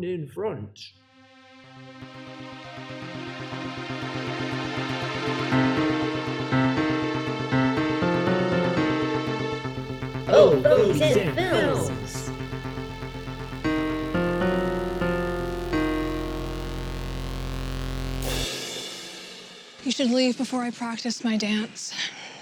one in front. Oh, Fogies and Films. You should leave before I practice my dance.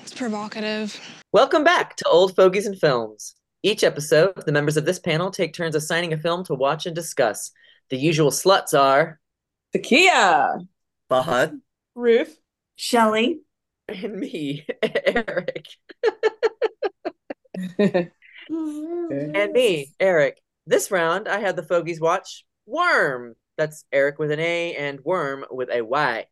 It's provocative. Welcome back to Old Fogies and Films. Each episode, the members of this panel take turns assigning a film to watch and discuss. The usual sluts are Takia, Fahad Ruth, Shelley. and me, Aric. and me, Aric. This round, I had the Fogies watch Wyrm. That's Aric with an A and Wyrm with a Y.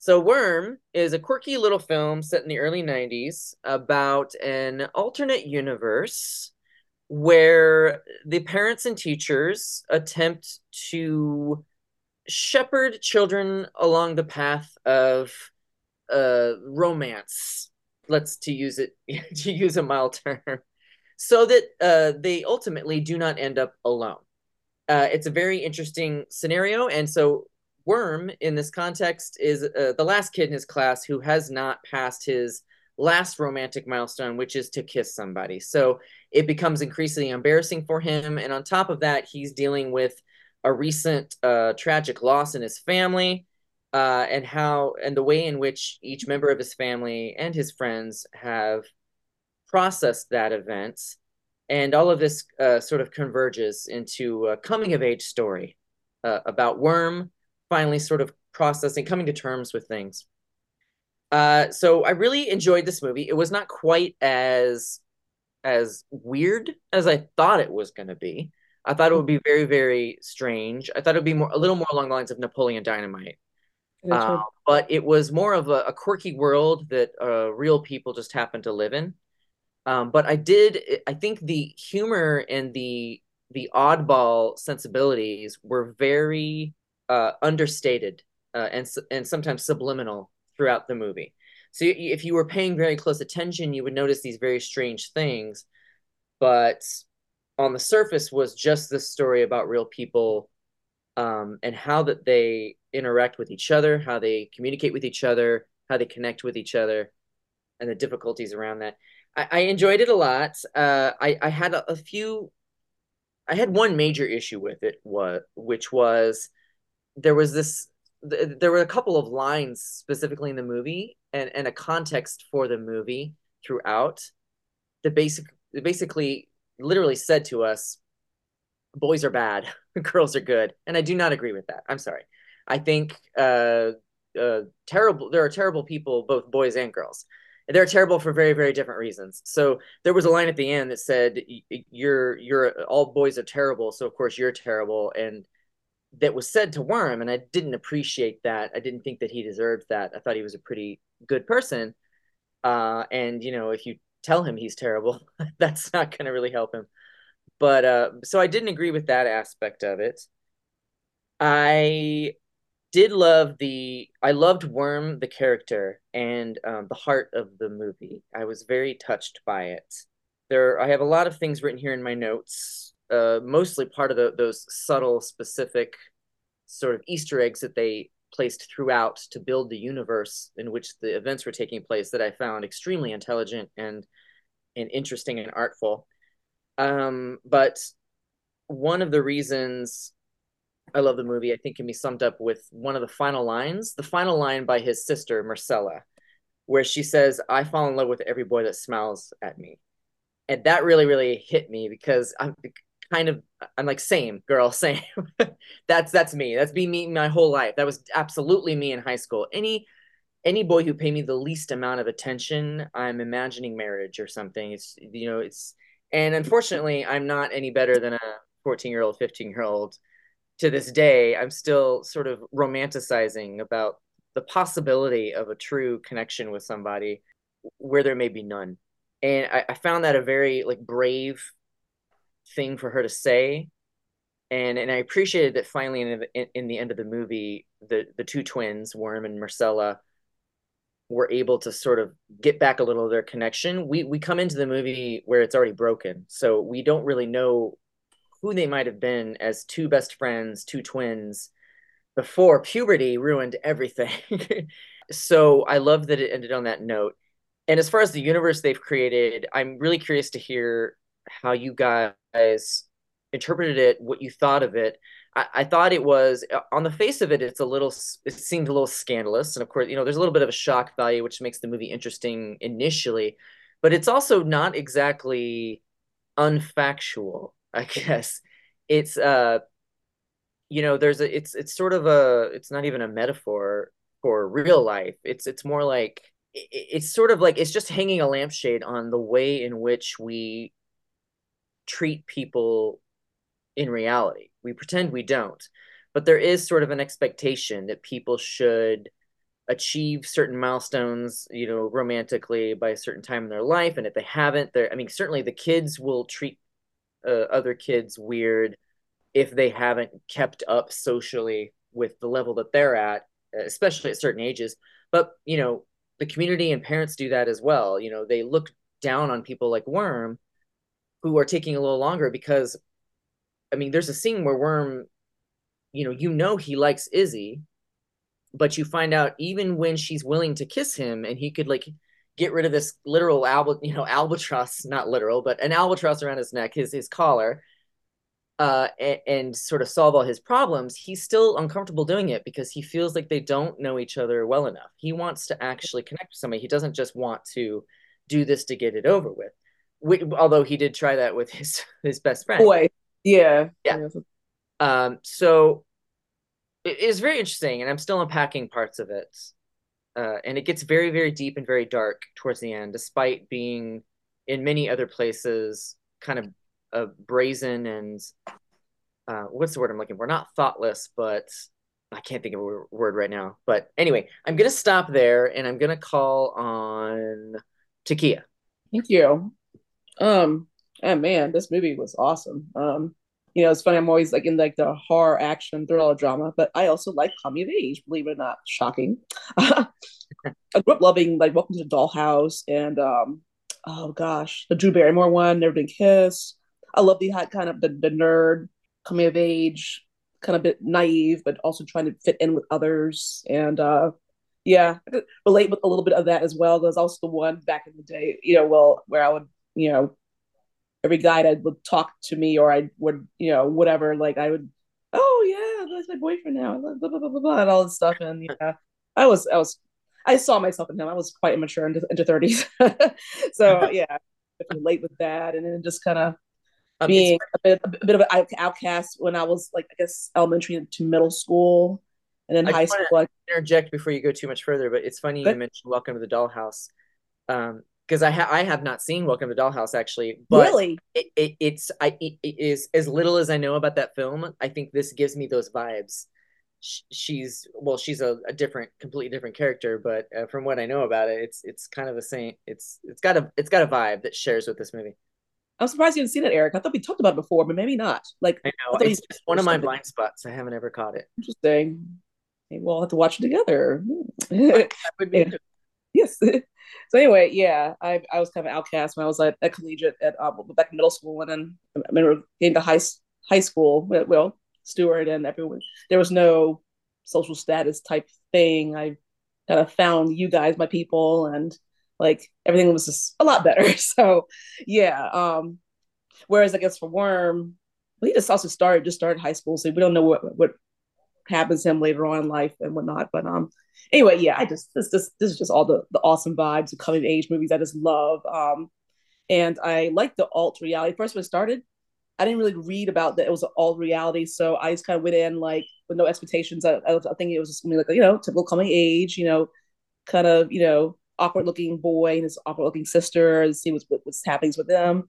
So, Wyrm is a quirky little film set in the early 90s about an alternate universe where the parents and teachers attempt to shepherd children along the path of uh, romance. Let's to use it to use a mild term, so that uh, they ultimately do not end up alone. Uh, it's a very interesting scenario, and so Wyrm in this context is uh, the last kid in his class who has not passed his last romantic milestone, which is to kiss somebody. So it becomes increasingly embarrassing for him. And on top of that, he's dealing with a recent uh, tragic loss in his family. Uh, and how and the way in which each member of his family and his friends have processed that event and all of this uh, sort of converges into a coming of age story uh, about Wyrm finally sort of processing coming to terms with things. Uh, so i really enjoyed this movie. It was not quite as as weird as i thought it was going to be. I thought it would be very very strange. I thought it would be more a little more along the lines of napoleon dynamite. Uh, but it was more of a, a quirky world that uh, real people just happen to live in. Um, but I did. I think the humor and the the oddball sensibilities were very uh, understated uh, and and sometimes subliminal throughout the movie. So if you were paying very close attention, you would notice these very strange things. But on the surface was just this story about real people um, and how that they interact with each other, how they communicate with each other, how they connect with each other, and the difficulties around that. I, I enjoyed it a lot. Uh, I I had a, a, few. I had one major issue with it, what which was there was this. Th- there were a couple of lines specifically in the movie and and a context for the movie throughout. The basic basically literally said to us, "Boys are bad, girls are good," and I do not agree with that. I'm sorry. I think uh, uh, terrible. There are terrible people, both boys and girls they're terrible for very very different reasons so there was a line at the end that said you're you're all boys are terrible so of course you're terrible and that was said to Wyrm and i didn't appreciate that i didn't think that he deserved that i thought he was a pretty good person uh, and you know if you tell him he's terrible that's not going to really help him but uh, so i didn't agree with that aspect of it i did love the I loved Wyrm the character and um, the heart of the movie. I was very touched by it. There, I have a lot of things written here in my notes. Uh, mostly part of the, those subtle, specific sort of Easter eggs that they placed throughout to build the universe in which the events were taking place that I found extremely intelligent and and interesting and artful. Um, but one of the reasons I love the movie. I think can be summed up with one of the final lines, the final line by his sister Marcella, where she says, "I fall in love with every boy that smiles at me," and that really, really hit me because I'm kind of I'm like same girl, same. that's that's me. That's been me my whole life. That was absolutely me in high school. Any any boy who paid me the least amount of attention, I'm imagining marriage or something. It's you know it's and unfortunately, I'm not any better than a 14 year old, 15 year old to this day, I'm still sort of romanticizing about the possibility of a true connection with somebody where there may be none. And I, I found that a very like brave thing for her to say. And and I appreciated that finally in the, in, the end of the movie, the the two twins, Wyrm and Marcella, were able to sort of get back a little of their connection. We we come into the movie where it's already broken, so we don't really know who they might have been as two best friends, two twins before puberty ruined everything. so I love that it ended on that note. And as far as the universe they've created, I'm really curious to hear how you guys interpreted it, what you thought of it. I, I thought it was on the face of it, it's a little, it seemed a little scandalous. And of course, you know, there's a little bit of a shock value, which makes the movie interesting initially, but it's also not exactly unfactual, I guess. It's, uh, you know, there's a, it's, it's sort of a, it's not even a metaphor for real life. It's, it's more like, it's sort of like it's just hanging a lampshade on the way in which we treat people in reality. We pretend we don't, but there is sort of an expectation that people should achieve certain milestones, you know, romantically by a certain time in their life. And if they haven't, they're, I mean, certainly the kids will treat uh, other kids weird if they haven't kept up socially with the level that they're at, especially at certain ages. But, you know, the community and parents do that as well. You know, they look down on people like Wyrm who are taking a little longer because I mean, there's a scene where Wyrm, you know, you know he likes Izzy, but you find out even when she's willing to kiss him and he could like get rid of this literal alba, you know, albatross, not literal, but an albatross around his neck, his his collar, uh, and, and sort of solve all his problems, he's still uncomfortable doing it because he feels like they don't know each other well enough. He wants to actually connect with somebody. He doesn't just want to do this to get it over with. We, although he did try that with his his best friend. Boy, yeah, yeah. Um, so it is very interesting, and I'm still unpacking parts of it. Uh, and it gets very, very deep and very dark towards the end, despite being in many other places kind of uh, brazen and uh, what's the word I'm looking for? Not thoughtless, but I can't think of a word right now. But anyway, I'm gonna stop there, and I'm gonna call on Takia. Thank you. Um, oh man, this movie was awesome. Um, you know, it's funny. I'm always like in like the horror, action, thriller, drama, but I also like coming of age. Believe it or not, shocking. I grew up loving like Welcome to the Dollhouse and um, oh gosh, the Drew Barrymore one, Never Been Kissed. I love the hot kind of the, the nerd coming of age, kind of bit naive, but also trying to fit in with others. And uh, yeah, I could relate with a little bit of that as well. There's also the one back in the day, you know, well, where I would, you know, every guy that would talk to me or I would, you know, whatever, like I would, oh yeah, that's my boyfriend now, blah, blah, blah, blah, blah, and all this stuff. And yeah, I was, I was, I saw myself in him. I was quite immature into, into 30s. so yeah, I relate with that. And then just kind of being a bit, a bit of an outcast when I was like, I guess, elementary to middle school. And then I high school. I interject before you go too much further, but it's funny you mentioned Welcome to the Dollhouse. Um, because I, ha- I have not seen Welcome to Dollhouse actually, but really, it, it, it's I it, it is as little as I know about that film. I think this gives me those vibes. she's well, she's a, a, different, completely different character, but uh, from what I know about it, it's it's kind of the same. It's it's got a it's got a vibe that shares with this movie. I'm surprised you didn't see that, Aric. I thought we talked about it before, but maybe not. Like I know I it's just one of my blind spots. I haven't ever caught it. Interesting. Maybe we'll have to watch it together. that would be yeah. so anyway, yeah, I I was kind of outcast when I was at, at collegiate at um, back in middle school, and then I remember getting to high high school. Well, Stewart and everyone. There was no social status type thing. I kind of found you guys, my people, and like everything was just a lot better. So yeah. Um, whereas I guess for Wyrm, well, he just also started just started high school, so we don't know what what happens to him later on in life and whatnot. But um, anyway, yeah, I just this this this is just all the the awesome vibes of coming age movies I just love. Um, and I like the alt reality. First when it started, I didn't really read about that it was alt reality, so I just kind of went in like with no expectations. I, I, I think it was just gonna be like you know typical coming age, you know, kind of you know awkward looking boy and his awkward looking sister and see what's what's happening with them.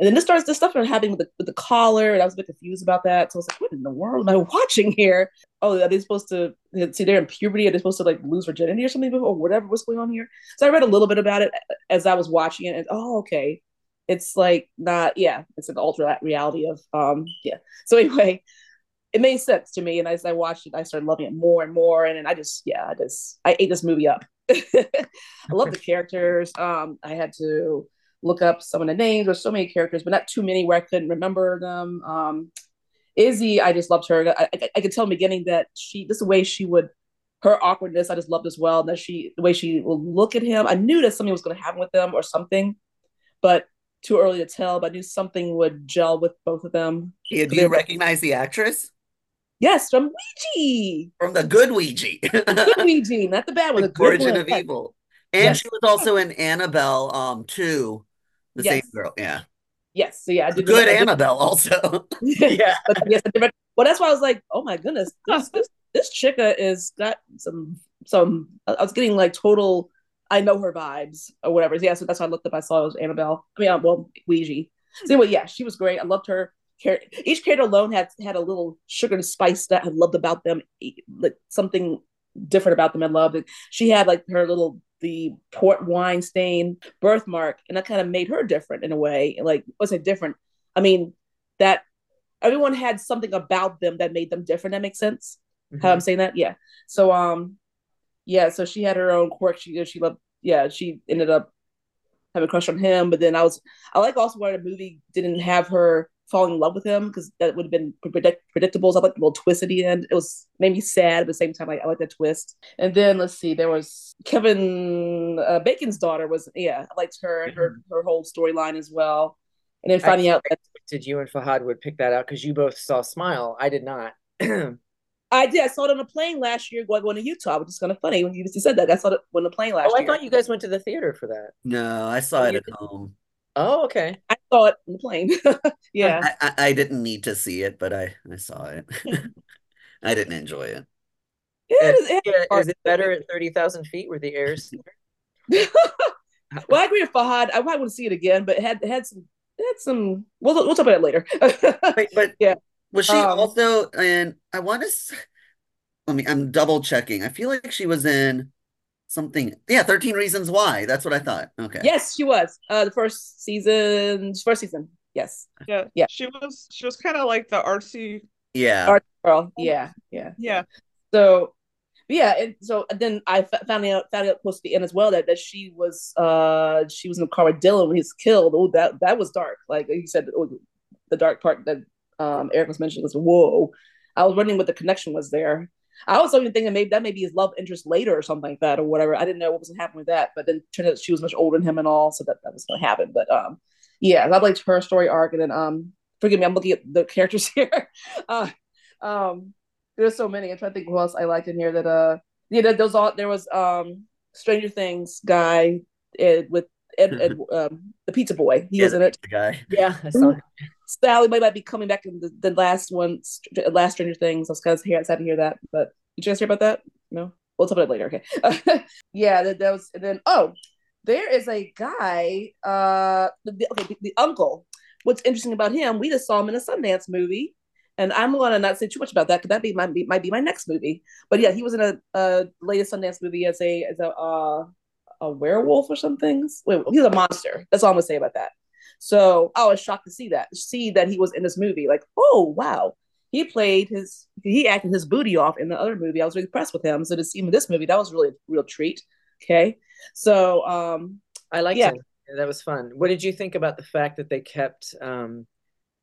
And then this starts this stuff started happening with the with the collar, and I was a bit confused about that. So I was like, what in the world am I watching here? Oh, are they supposed to see they're in puberty? Are they supposed to like lose virginity or something or whatever was going on here? So I read a little bit about it as I was watching it, and oh, okay. It's like not yeah, it's an alternate reality of um yeah. So anyway, it made sense to me. And as I watched it, I started loving it more and more. And, and I just, yeah, I just, I ate this movie up. I love the characters. Um, I had to look up some of the names. There's so many characters, but not too many where I couldn't remember them. Um, Izzy, I just loved her. I, I, I could tell in the beginning that she, this is the way she would, her awkwardness, I just loved as well. That she, the way she will look at him, I knew that something was going to happen with them or something, but too early to tell. But I knew something would gel with both of them. Yeah, do you recognize the actress? Yes, from Ouija. From the good Ouija. good Ouija, not the bad one. The, the Origin of Evil. And yes. she was also in Annabelle, um, too. The yes. same girl, yeah. Yes, so yeah, I did good I did, Annabelle also. yeah, yes, well, that's why I was like, oh my goodness, this this, this chica is got some some. I was getting like total. I know her vibes or whatever. Yeah, so that's why I looked up. I saw it was Annabelle. I mean, uh, well, Ouija. So anyway, yeah, she was great. I loved her. Each character alone had had a little sugar and spice that I loved about them, like something different about them. I loved it. She had like her little the port wine stain birthmark, and that kind of made her different in a way. Like, was it different? I mean, that everyone had something about them that made them different. That makes sense. Mm-hmm. How I'm saying that? Yeah. So, um, yeah. So she had her own quirk. She she loved. Yeah, she ended up having a crush on him. But then I was I like also why the movie didn't have her falling in love with him because that would have been predict- predictable. So I like the little twist at the end. It was made me sad, at the same time, like I like that twist. And then let's see, there was Kevin uh, Bacon's daughter was yeah, I liked her and her her whole storyline as well. And then finding I out that did you and Fahad would pick that out because you both saw Smile. I did not. I did. I saw it on a plane last year going, going to Utah, which is kind of funny when you said that. I saw it on the plane last oh, year. I thought you guys went to the theater for that. No, I saw oh, it at home. Oh, okay. I saw it on the plane. yeah. I, I, I, didn't need to see it, but I, I saw it. I didn't enjoy it. It, yeah is it better at 30,000 feet where the air is? well, I agree with Fahad. I might want to see it again, but it had, had some, had some, we'll, we'll talk about it later. Wait, but yeah. Was she um, also, and I want to, let me, I'm double checking. I feel like she was in something. Yeah, 13 Reasons Why. That's what I thought. Okay. Yes, she was. Uh the first season, first season. Yes. Yeah. Yeah. She was she was kind of like the artsy Yeah. Art girl. Yeah. Yeah. Yeah. So yeah, and so then I found out found out close to the end as well that, that she was uh she was in the car with Dylan when he's killed. Oh, that that was dark. Like you said, oh, the dark part that um Aric was mentioning was whoa. I was wondering what the connection was there. I was even thinking maybe that may be his love interest later or something like that or whatever. I didn't know what was happening with that, but then it turned out she was much older than him and all, so that that was going to happen. But um, yeah, I liked her story arc, and then um, forgive me, I'm looking at the characters here. uh, um, there's so many. I'm trying to think who else I liked in here. That uh, yeah, those all there was um, Stranger Things guy Ed, with Ed, Ed um, the pizza boy. He yeah, was in it. Guy. Yeah, I saw. Sally might, might be coming back in the, the last one, last Stranger Things. I was kind of sad to hear that. But did you guys hear about that? No, we'll talk about it later. Okay. yeah, that, that was. And then oh, there is a guy. Uh, the, okay, the, the, uncle. What's interesting about him? We just saw him in a Sundance movie, and I'm gonna not say too much about that because that be my might be my next movie. But yeah, he was in a, a latest Sundance movie as a as a uh, a werewolf or something. Wait, he's a monster. That's all I'm gonna say about that. So I was shocked to see that, see that he was in this movie. Like, oh wow, he played his, he acted his booty off in the other movie. I was really impressed with him. So to see him in this movie, that was really a real treat. Okay, so um, I liked yeah. it. That was fun. What did you think about the fact that they kept um,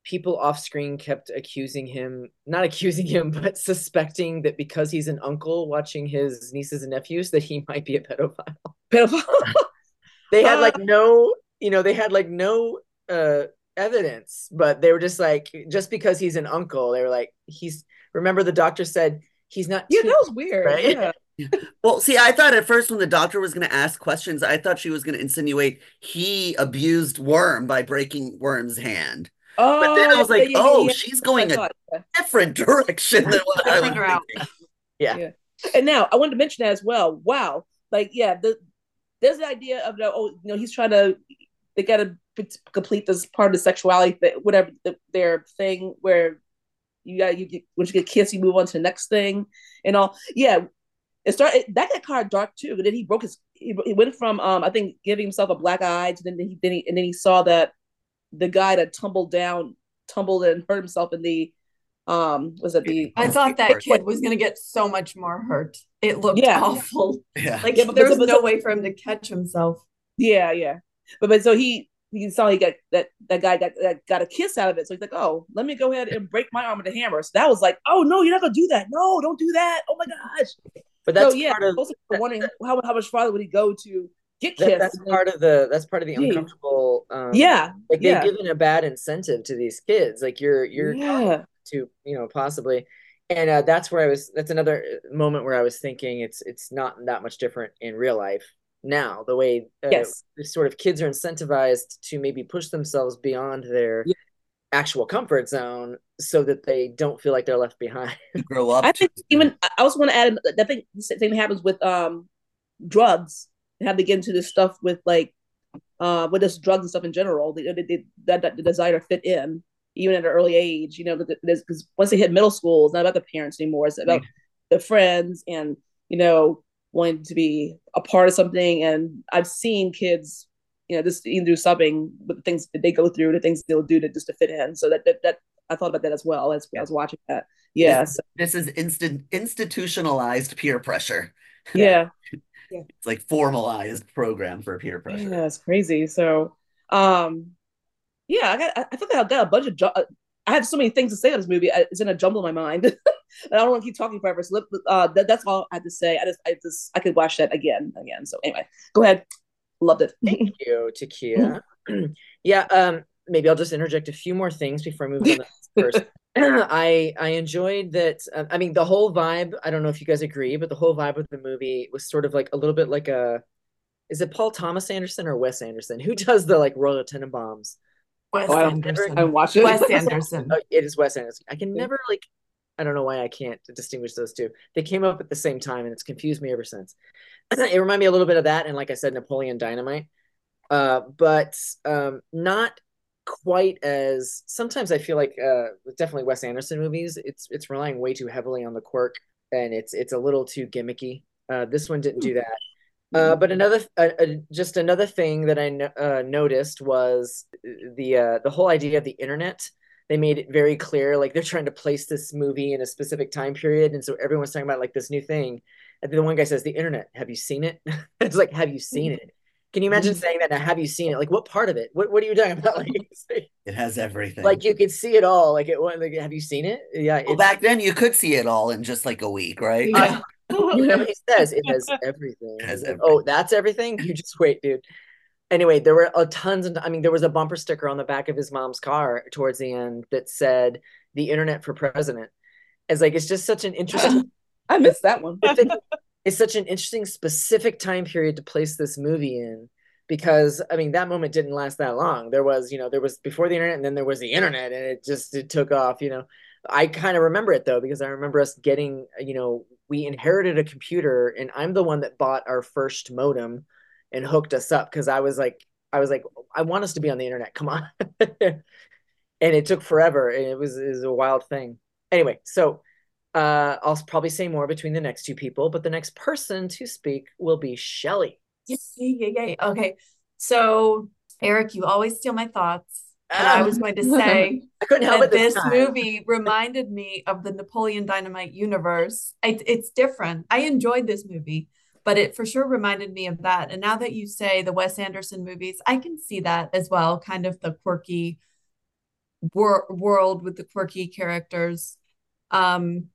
people off screen kept accusing him, not accusing him, but suspecting that because he's an uncle watching his nieces and nephews, that he might be a pedophile. Pedophile. they had like no, you know, they had like no uh evidence, but they were just like, just because he's an uncle, they were like, he's. Remember, the doctor said he's not. Yeah, that was weird. Right? Yeah. well, see, I thought at first when the doctor was going to ask questions, I thought she was going to insinuate he abused Wyrm by breaking Wyrm's hand. Oh, but then I was like, yeah, oh, yeah, she's going a different direction than what I was thinking. Yeah. yeah. And now I wanted to mention that as well. Wow. Like, yeah, the, there's the idea of, the, oh, you know, he's trying to, they got to complete this part of the sexuality that whatever the, their thing where you got you get once you get kissed you move on to the next thing and all. Yeah it started that got kind of dark too and then he broke his he, he went from um i think giving himself a black eye to then he then he and then he saw that the guy that tumbled down tumbled and hurt himself in the um was it the i thought that kid was going to get so much more hurt. It looked yeah. awful. Yeah. Like yeah, there was but, no way for him to catch himself. Yeah yeah but but so he he saw he got that that guy got that got a kiss out of it. So he's like, oh, let me go ahead and break my arm with a hammer. So that was like, oh no, you're not gonna do that. No, don't do that. Oh my gosh. But that's so, yeah, part of wondering how, how much farther would he go to get kissed? That, that's part of the that's part of the uncomfortable. Um, yeah, like they've yeah. given a bad incentive to these kids. Like you're you're yeah. to you know possibly, and uh, that's where I was. That's another moment where I was thinking it's it's not that much different in real life now. The way uh, yes. sort of kids are incentivized to maybe push themselves beyond their yeah. actual comfort zone so that they don't feel like they're left behind. grow up. I think even I also want to add that thing. The same thing happens with um drugs. They have to get into this stuff with like uh with this drugs and stuff in general. They, they, they that, that the desire to fit in even at an early age. You know, because once they hit middle school, it's not about the parents anymore. It's about the friends and you know wanting to be a part of something. And I've seen kids, you know, just even do subbing with the things that they go through, the things they'll do to just to fit in. So that that, that I thought about that as well as I was watching that. Yeah. This, this is instant institutionalized peer pressure. Yeah. yeah. it's like formalized program for peer pressure. Yeah, it's crazy. So um yeah, I got I thought I got a bunch of ju- I have so many things to say on this movie. It's in a jumble in my mind. and I don't want to keep talking forever. So uh, that, that's all I had to say. I just, I just, I could watch that again, again. So anyway, go ahead. Loved it. Thank you, Takia. yeah. Um. Maybe I'll just interject a few more things before I move on. first, I I enjoyed that. Uh, I mean, the whole vibe. I don't know if you guys agree, but the whole vibe of the movie was sort of like a little bit like a. Is it Paul Thomas Anderson or Wes Anderson? Who does the like Royal Tenenbaums? Wes Oh, I Anderson. I watch it. Wes Anderson. Oh, it is Wes Anderson. I can never like. I don't know why I can't distinguish those two. They came up at the same time, and it's confused me ever since. it reminded me a little bit of that, and like I said, Napoleon Dynamite, uh, but um, not quite as. Sometimes I feel like uh, definitely Wes Anderson movies, it's it's relying way too heavily on the quirk, and it's it's a little too gimmicky. Uh, this one didn't do that. Uh, but another, uh, uh, just another thing that I no- uh, noticed was the uh, the whole idea of the internet. They made it very clear, like they're trying to place this movie in a specific time period, and so everyone's talking about like this new thing. And then the one guy says, "The internet. Have you seen it?" it's like, "Have you seen it?" Can you imagine saying that? Now, have you seen it? Like, what part of it? What What are you talking about? Like, It has everything. like you could see it all. Like, it. Like, have you seen it? Yeah. well, back then you could see it all in just like a week, right? I- you know he says? It has everything. It has oh, everything. Oh, that's everything? You just wait, dude. Anyway, there were a tons of I mean, there was a bumper sticker on the back of his mom's car towards the end that said the internet for president. It's like it's just such an interesting I missed that one. it's such an interesting specific time period to place this movie in because I mean that moment didn't last that long. There was, you know, there was before the internet and then there was the internet and it just it took off, you know. I kind of remember it though because I remember us getting, you know, we inherited a computer and I'm the one that bought our first modem and hooked us up because I was like I was like I want us to be on the internet. Come on. and it took forever and it was, it was a wild thing. Anyway, so uh, I'll probably say more between the next two people, but the next person to speak will be Shelly. Yay, yay, yay. Okay. So, Aric, you always steal my thoughts. And I was going to say I couldn't help that it this, movie reminded me of the Napoleon Dynamite universe. It, it's different. I enjoyed this movie, but it for sure reminded me of that. And now that you say the Wes Anderson movies, I can see that as well. Kind of the quirky wor- world with the quirky characters. Um,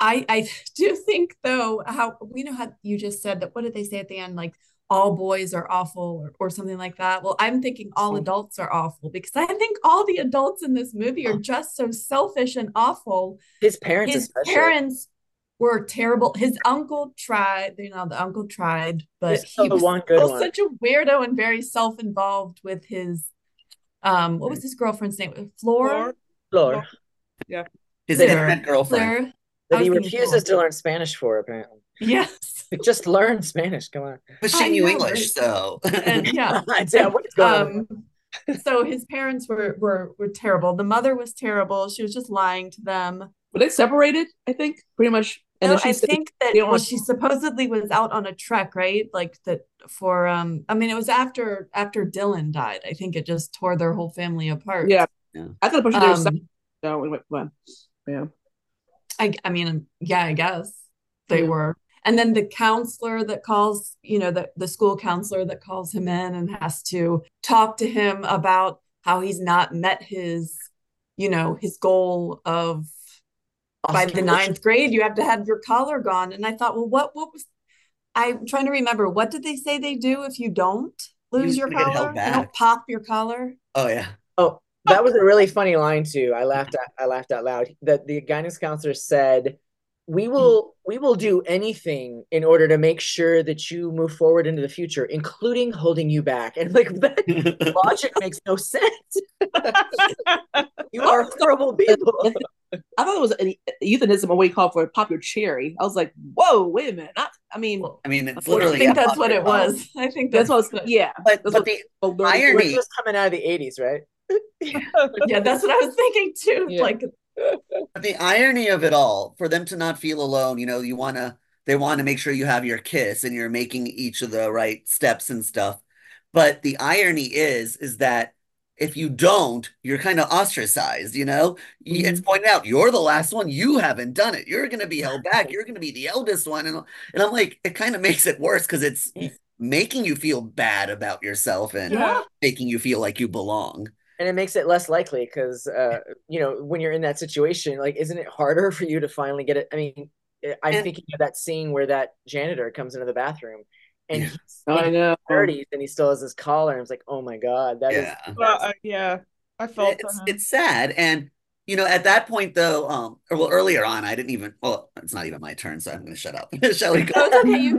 I I do think though how we know how you just said that. What did they say at the end? Like all boys are awful or, or something like that. Well, I'm thinking all adults are awful because I think all the adults in this movie are just so selfish and awful. His parents, His especially. parents were terrible. His uncle tried, you know, the uncle tried, but he was one good still one. such a weirdo and very self-involved with his um what was his girlfriend's name? Flora? Floor. Yeah, his Claire. internet girlfriend. Claire? That he refuses to learn Spanish for, apparently. Yes. Like, Just learn Spanish. Come on. But I she knew English, so And yeah. yeah, what's going on? um so his parents were were were terrible the mother was terrible she was just lying to them Were they separated? I think pretty much. And no, then she i said think that well want- she supposedly was out on a trek right like that for um i mean it was after after dylan died i think it just tore their whole family apart Yeah. yeah. I could have pushed it there. um, No, we went, yeah. I, I mean yeah i guess they Yeah. were and then the counselor that calls you know the, the school counselor that calls him in and has to talk to him about how he's not met his you know his goal of by the ninth grade you have to have your collar gone. And i thought well what what was i'm trying to remember what did they say they do if you don't lose your collar? You don't pop your collar? Oh yeah. Oh that was a really funny line too. I laughed at, i laughed out loud. That the guidance counselor said we hmm. will we will do anything in order to make sure that you move forward into the future including holding you back. And like that logic makes no sense. You are horrible people. I thought it was a, euphemism a way called for pop your cherry. I was like whoa wait a minute. Not, i mean i mean it's literally i think that's what it was. i think that's, that's what was, yeah. But, but the, the irony was coming out of the 80s right? Yeah that's what i was thinking too. Yeah. like the irony of it all, for them to not feel alone, you know, you want to, they want to make sure you have your kiss and you're making each of the right steps and stuff. But the irony is, is that if you don't, you're kind of ostracized, you know? Mm-hmm. It's pointed out, you're the last one. You haven't done it. You're going to be held back. You're going to be the eldest one. And, and I'm like, it kind of makes it worse because it's making you feel bad about yourself and yeah. making you feel like you belong and it makes it less likely because uh, you know when you're in that situation like isn't it harder for you to finally get it? I mean eh, i'm and, thinking of that scene where that janitor comes into the bathroom and yeah. he's oh, I know. 30s and he still has his collar and it's like oh my god that yeah. is well, uh, yeah i felt it's, it's sad and you know at that point though um or well earlier on i didn't even well it's not even my turn so i'm gonna shut up. Shall we go? Oh, okay you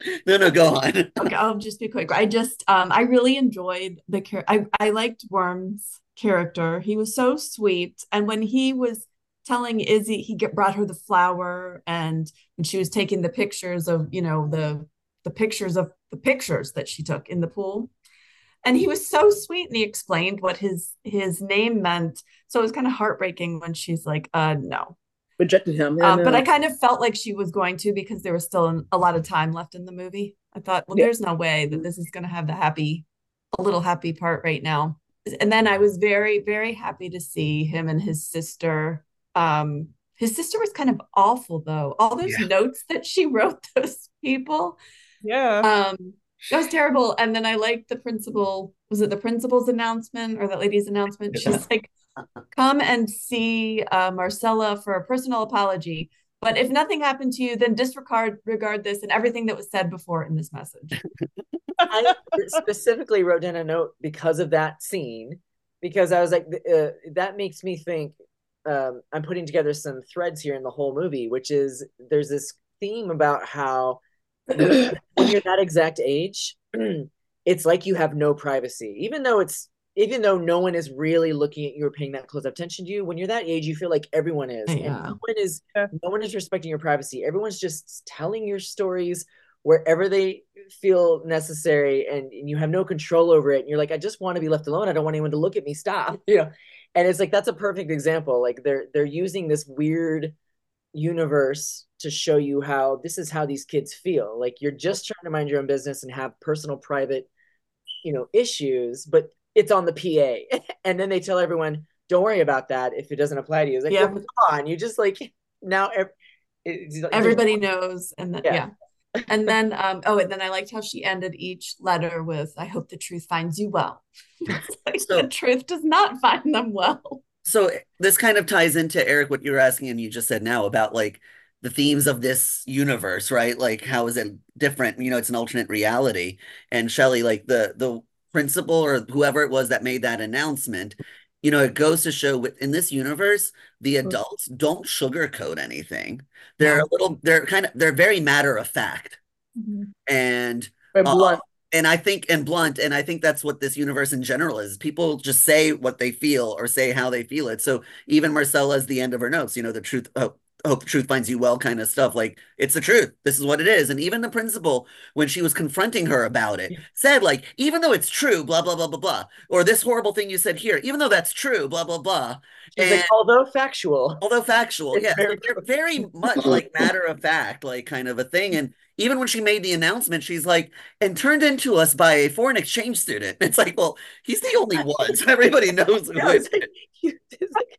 no, no, go on. okay, I'll just be quick. I just um I really enjoyed the char- I I liked Wyrm's character. He was so sweet, and when he was telling Izzy, he get brought her the flower, and when she was taking the pictures of you know the the pictures of the pictures that she took in the pool, and he was so sweet, and he explained what his his name meant. So it was kind of heartbreaking when she's like, "Uh, no." Rejected him. Um, but I kind of felt like she was going to because there was still a lot of time left in the movie. I thought, well, yeah. there's no way that this is going to have the happy, a little happy part right now. And then I was very, very happy to see him and his sister. Um, his sister was kind of awful though. All those yeah. notes that she wrote those people. Yeah. Um, that was terrible. And then I liked the principal. Was it the principal's announcement or that lady's announcement? She's like, come and see uh, Marcella for a personal apology. But if nothing happened to you, then disregard regard this and everything that was said before in this message. I specifically wrote down a note because of that scene, because I was like, uh, that makes me think. Um, I'm putting together some threads here in the whole movie, which is there's this theme about how when you're that exact age, it's like you have no privacy, even though it's even though no one is really looking at you or paying that close attention to you, when you're that age, you feel like everyone is. Yeah. And no one is no one is respecting your privacy. Everyone's just telling your stories wherever they feel necessary and, and you have no control over it. And you're like, I just want to be left alone. I don't want anyone to look at me. Stop. You know. And it's like that's a perfect example. Like they're they're using this weird universe to show you how this is how these kids feel. Like you're just trying to mind your own business and have personal private you know issues but it's on the PA. and then they tell everyone, don't worry about that if it doesn't apply to you. It's like, yeah. Well, come on, you just like now everybody knows. And then, yeah. yeah. and then um oh and then I liked how she ended each letter with I hope the truth finds you well. like so, the truth does not find them well. So this kind of ties into Aric what you were asking and you just said now about like the themes of this universe, right? Like how is it different? You know, it's an alternate reality. And Shelly, like the the principal or whoever it was that made that announcement you know it goes to show in this universe the mm-hmm. adults don't sugarcoat anything. They're a little they're kind of they're very matter of fact. Mm-hmm. and uh, and i think and blunt and i think that's what this universe in general is. People just say what they feel or say how they feel it. So even marcella's the end of her notes you know the truth oh, hope the truth finds you well kind of stuff like it's the truth. This is what it is. And even the principal when she was confronting her about it said like even though it's true blah blah blah blah blah or this horrible thing you said here even though that's true blah blah blah and, like, although factual. Although factual yeah very they're very much like matter of fact like kind of a thing and even when she made the announcement she's like and turned into us by a foreign exchange student. It's like well he's the only one so everybody knows who yeah, like,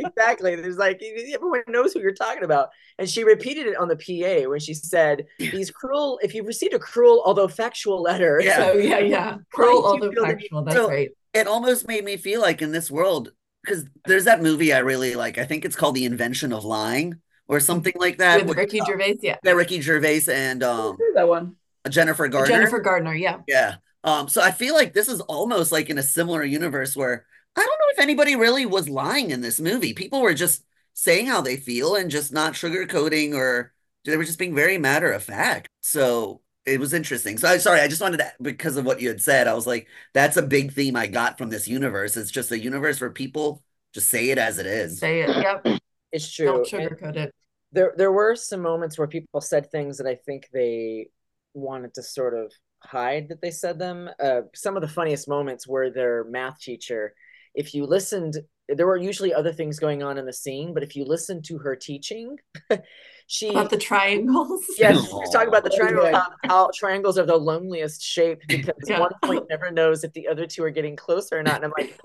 exactly. There's like everyone knows who you're talking about. And she repeated it on the PA when she said, These cruel, if you've received a cruel, although factual letter. Yeah. So yeah, yeah. Cruel although factual. That's so great. It almost made me feel like in this world, because there's that movie I really like. I think it's called The Invention of Lying or something like that. With, with Ricky uh, Gervais, yeah. Yeah, Ricky Gervais and um that one. Jennifer Gardner. Jennifer Gardner, yeah. Yeah. Um, so I feel like this is almost like in a similar universe where I don't know if anybody really was lying in this movie. People were just saying how they feel and just not sugarcoating or they were just being very matter of fact. So it was interesting. So I sorry, I just wanted to because of what you had said, I was like, that's a big theme I got from this universe. It's just a universe where people just say it as it is. Say it. Yep. It's true. Don't sugarcoat it. There there were some moments where people said things that I think they wanted to sort of hide that they said them. Uh, some of the funniest moments were their math teacher. If you listened, there were usually other things going on in the scene, but if you listened to her teaching, she about the triangles. Yeah, she was talking about the triangle, how, how, triangles are the loneliest shape because yeah. one point never knows if the other two are getting closer or not. And I'm like,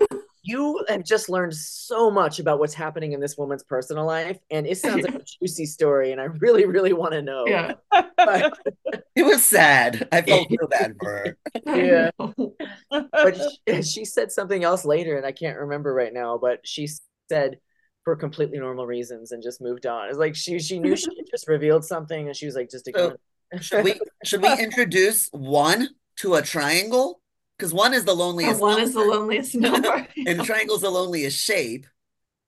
you have just learned so much about what's happening in this woman's personal life and it sounds like a juicy story and i really really want to know. Yeah. But, it was sad. I felt real bad for her. Yeah. but she, she, said something else later and i can't remember right now but she said for completely normal reasons and just moved on. It's like she she knew she just revealed something and she was like just so, should we should we introduce one to a triangle because one is the loneliest. one number. is the loneliest number, and triangle's the loneliest shape.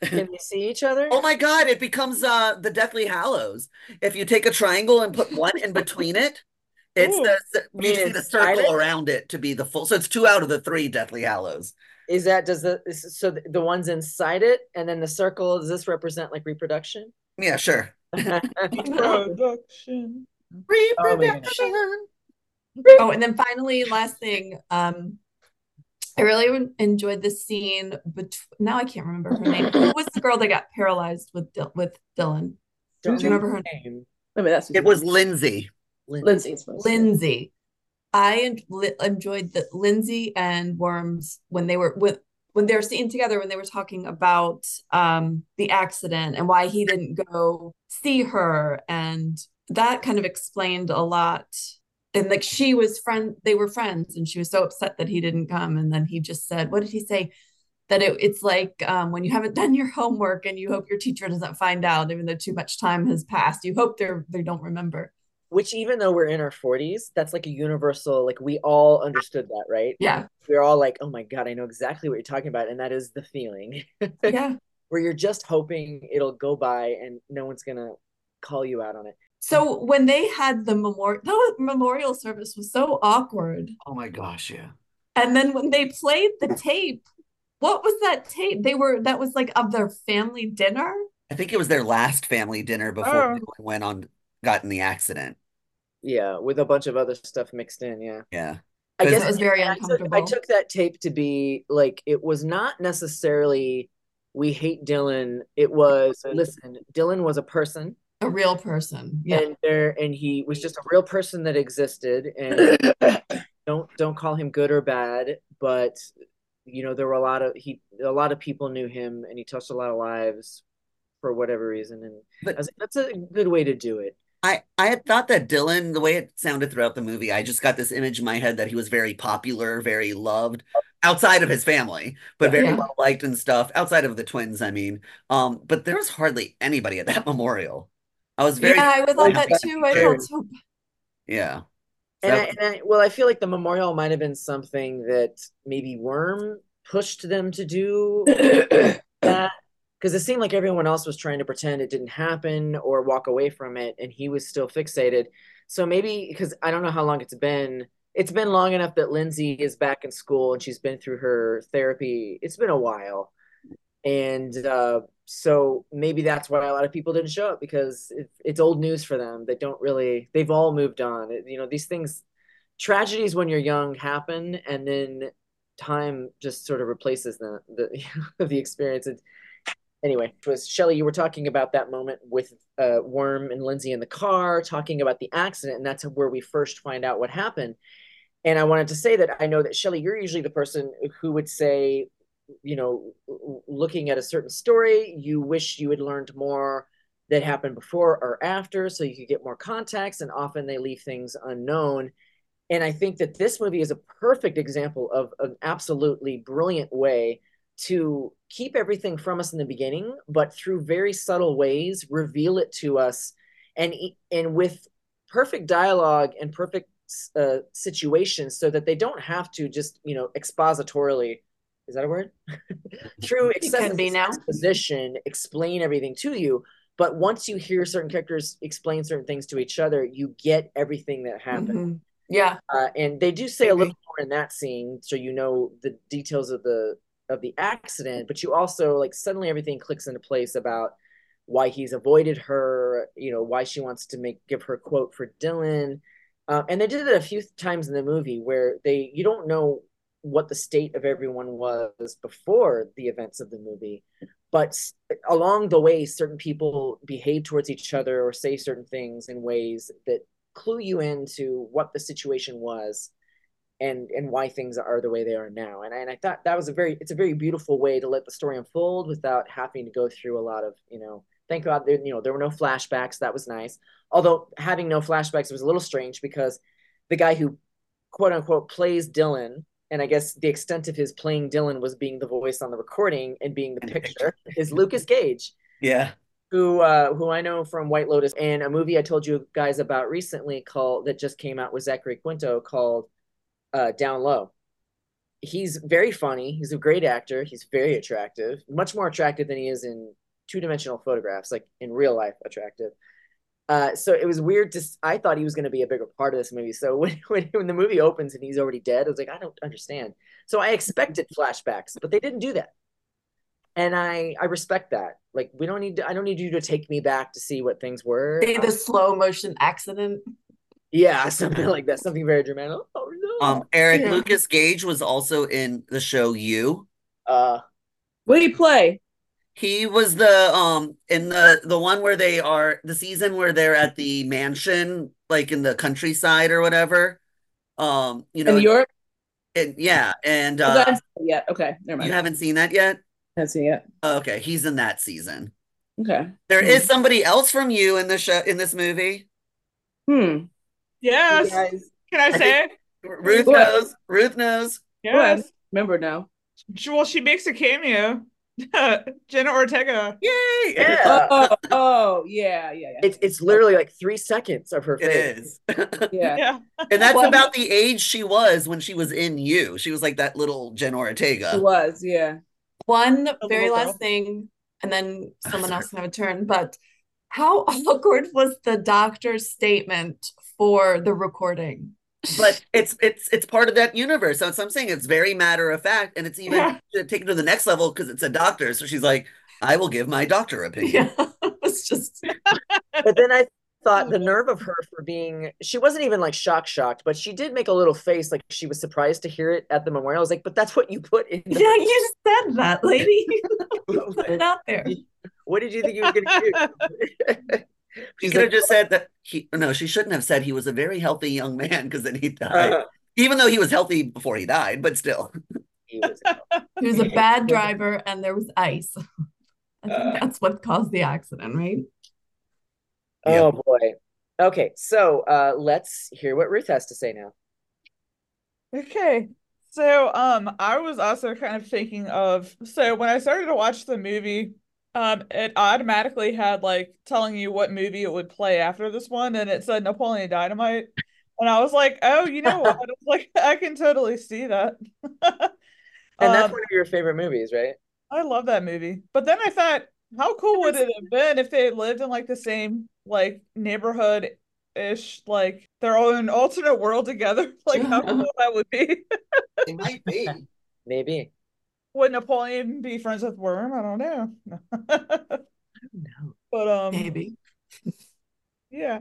Can they see each other? Oh my god! It becomes uh the Deathly Hallows. If you take a triangle and put one in between it, it's Ooh. the you see the circle around it to be the full. So it's two out of the three Deathly Hallows. Is that does the so the ones inside it and then the circle? Does this represent like reproduction? Yeah, sure. reproduction. Reproduction. Oh, oh, and then finally, last thing, um, I really enjoyed the scene. But now I can't remember her name. Who was the girl that got paralyzed with Dil- with Dylan? Do you remember her name? I mean, that's it was Lindsay. Lindsay. Lindsay. I enjoyed that Lindsay and Wyrms when they were with when they were seen together when they were talking about um the accident and why he didn't go see her and that kind of explained a lot and like she was friend they were friends and she was so upset that he didn't come and then he just said what did he say? That it, it's like um, when you haven't done your homework and you hope your teacher doesn't find out even though too much time has passed you hope they're they don't remember. Which even though we're in our 40s that's like a universal like we all understood that right? Yeah. We're all like oh my god i know exactly what you're talking about and that is the feeling. Yeah. Where you're just hoping it'll go by and no one's gonna call you out on it so when they had the memorial, the memorial service was so awkward. Oh my gosh, yeah. And then when they played the tape, what was that tape? They were that was like of their family dinner. I think it was their last family dinner before oh. they went on got in the accident. Yeah, with a bunch of other stuff mixed in. Yeah. Yeah. I guess it was very uncomfortable. I took, I took that tape to be like it was not necessarily we hate Dylan. It was listen, Dylan was a person a real person yeah and there and he was just a real person that existed and don't don't call him good or bad but you know there were a lot of he a lot of people knew him and he touched a lot of lives for whatever reason and but, like, that's a good way to do it I, I had thought that Dylan, the way it sounded throughout the movie, I just got this image in my head that he was very popular, very loved outside of his family, but very yeah. well liked and stuff. Outside of the twins, I mean. Um, but there was hardly anybody at that memorial. I was very. Yeah, I would thought that too. I felt so. Yeah. And, I, and I, well, I feel like the memorial might have been something that maybe Wyrm pushed them to do that because it seemed like everyone else was trying to pretend it didn't happen or walk away from it, and he was still fixated. So maybe because I don't know how long it's been. It's been long enough that Lindsay is back in school and she's been through her therapy. It's been a while, and uh, so maybe that's why a lot of people didn't show up because it, it's old news for them. They don't really. They've all moved on. It, you know, these things, tragedies when you're young happen, and then time just sort of replaces the the the experience. It, anyway, it was Shelly. You were talking about that moment with uh, Wyrm and Lindsay in the car, talking about the accident, and that's where we first find out what happened. And I wanted to say that I know that Shelly, you're usually the person who would say you know looking at a certain story you wish you had learned more that happened before or after so you could get more context and often they leave things unknown. And i think that this movie is a perfect example of an absolutely brilliant way to keep everything from us in the beginning but through very subtle ways reveal it to us. And and with perfect dialogue and perfect uh, situations so that they don't have to just you know expositorily is that a word? Through excessive exposition explain everything to you but once you hear certain characters explain certain things to each other you get everything that happened. Mm-hmm. yeah. Uh, and they do say a little more in that scene so you know the details of the of the accident but you also like suddenly everything clicks into place about why he's avoided her you know why she wants to make give her quote for dylan. Uh, and they did it a few times in the movie where they you don't know what the state of everyone was before the events of the movie but along the way certain people behave towards each other or say certain things in ways that clue you into what the situation was and and why things are the way they are now. And and I thought that was a very it's a very beautiful way to let the story unfold without having to go through a lot of you know thank god there you know there were no flashbacks. That was nice. Although having no flashbacks was a little strange because the guy who quote unquote plays dylan and I guess the extent of his playing Dylan was being the voice on the recording and being the picture is Lucas Gage. Yeah. Who uh, who I know from White Lotus and a movie I told you guys about recently called that just came out with Zachary Quinto called uh, Down Low. He's very funny. He's a great actor. He's very attractive, much more attractive than he is in two dimensional photographs, like in real life attractive. Uh, so it was weird to. I thought he was going to be a bigger part of this movie. So when, when when the movie opens and he's already dead, I was like, I don't understand. So I expected flashbacks, but they didn't do that, and I I respect that. Like we don't need to. I don't need you to take me back to see what things were. the um, slow motion accident. Yeah, something like that. Something very dramatic. Oh no. Um, Aric yeah. Lucas Gage was also in the show You. Uh, what did he play? He was the um in the the one where they are the season where they're at the mansion, like in the countryside or whatever. Um, you know, in Europe. And yeah, and uh, yet. Okay, never mind. You haven't seen that yet. Haven't seen it. Okay, he's in that season. Okay. There hmm. is somebody else from you in the show in this movie. Hmm. Yes. Can I say I it? Ruth knows. Ruth knows. Yes. Remember now. She, well, she makes a cameo. Jenna Ortega. Yay! Yeah. Oh, oh, yeah, yeah, yeah. It's it's literally like three seconds of her face. It is. yeah. yeah. And that's well, about the age she was when she was in you. She was like that little Jenna Ortega. She was, yeah. One very last thing, and then oh, someone else can have a turn. But how awkward was the doctor's statement for the recording? But it's it's it's part of that universe. So, I'm saying it's very matter of fact, and it's even yeah. taken to the next level because it's a doctor. So she's like, "I will give my doctor opinion." Yeah, it's just. but then I thought the oh, nerve of her for being she wasn't even like shock shocked, but she did make a little face like she was surprised to hear it at the memorial. I was like, "But that's what you put in." The- yeah, you said that, lady. put it out there. What did you think you were going to do? She could have just said that he no, she shouldn't have said he was a very healthy young man because then he died. Uh, Even though he was healthy before he died, but still. He was, he was a bad driver and there was ice. I think uh, that's what caused the accident, right? Oh boy. Okay, so uh let's hear what Ruth has to say now. Okay. So um I was also kind of thinking of so when I started to watch the movie, um, it automatically had like telling you what movie it would play after this one, and it said Napoleon Dynamite, and I was like, oh, you know what? like I can totally see that. and that's um, one of your favorite movies, right? I love that movie. But then I thought, how cool would it have been if they lived in like the same like neighborhood ish, like their own alternate world together? Like how cool that would be. it might be. Maybe. Would Napoleon be friends with Wyrm? I don't know. no. But um maybe. yeah.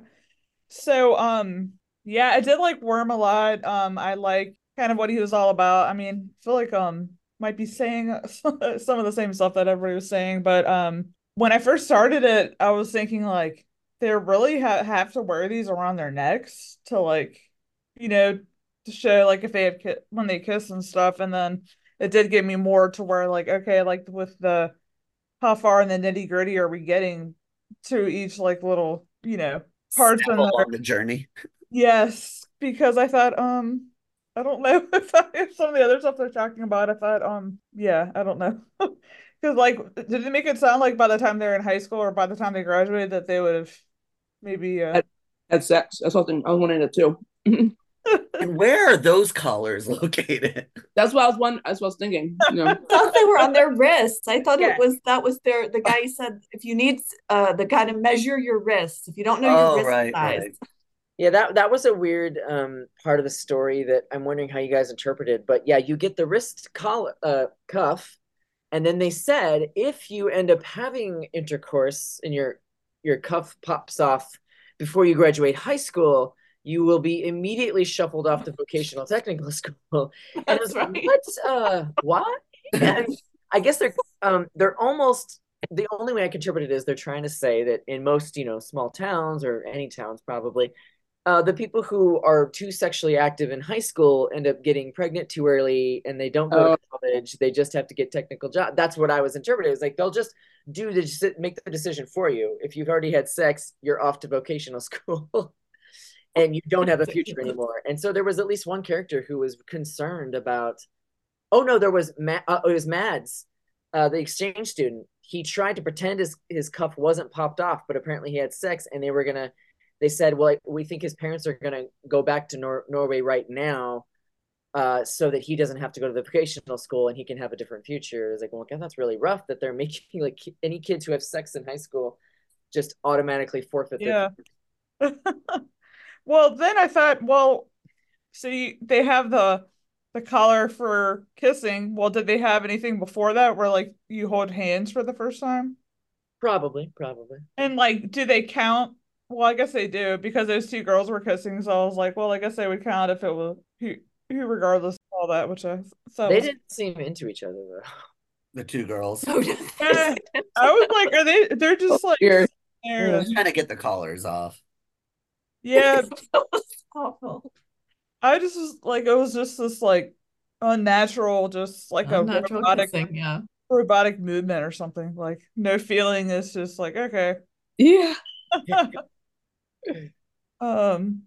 So um yeah, I did like Wyrm a lot. Um I like kind of what he was all about. I mean, I feel like um might be saying some of the same stuff that everybody was saying, but um when I first started it, I was thinking like they really ha- have to wear these around their necks to like, you know, to show like if they have ki- when they kiss and stuff, and then it did get me more to where like okay, like with the how far in the nitty gritty are we getting to each like little you know parts Step along the journey. Yes, because I thought um I don't know if, I, if some of the other stuff they're talking about. I thought um yeah I don't know because like did it make it sound like by the time they're in high school or by the time they graduated that they would have maybe uh... had, had sex? That's something I was wondering it too. and where are those collars located? That's what I was one. That's what I was thinking. You know. I thought they were on their wrists. I thought yeah. it was that was their. The guy said if you need uh the guy to measure your wrists, if you don't know your oh, wrist right, size. Right. Yeah, that that was a weird um, part of the story that I'm wondering how you guys interpreted. But yeah, you get the wrist collar uh, cuff, and then they said if you end up having intercourse and your your cuff pops off before you graduate high school, you will be immediately shuffled off to vocational technical school. And I was like, what? Uh, what? And I guess they're um, they're almost the only way I can interpret it is they're trying to say that in most you know small towns or any towns probably. Uh, the people who are too sexually active in high school end up getting pregnant too early and they don't go oh. to college. They just have to get technical job. That's what I was interpreting. It's like they'll just do the make the decision for you. If you've already had sex, you're off to vocational school and you don't have a future anymore. And so there was at least one character who was concerned about. Oh no, there was Ma- uh, it was Mads, uh, the exchange student. He tried to pretend his his cuff wasn't popped off, but apparently he had sex, and they were gonna. They said, "Well, we think his parents are gonna go back to Nor- Norway right now, uh, so that he doesn't have to go to the vocational school and he can have a different future." It's like, well, God, that's really rough that they're making like any kids who have sex in high school just automatically forfeit. Yeah. Well, then I thought, well, see, they have the the collar for kissing. Well, did they have anything before that where like you hold hands for the first time? Probably, probably. And like, do they count? Well, I guess they do because those two girls were kissing. So I was like, well, I guess they would count if it was who, who regardless of all that. Which I so they didn't seem into each other though. The two girls. Oh, eh, I was like, are they? They're just like. You're, trying to get the collars off. Yeah. that was awful. I just was like it was just this like unnatural, just like unnatural a robotic kissing, yeah. robotic movement or something. Like no feeling it's just like okay. Yeah. um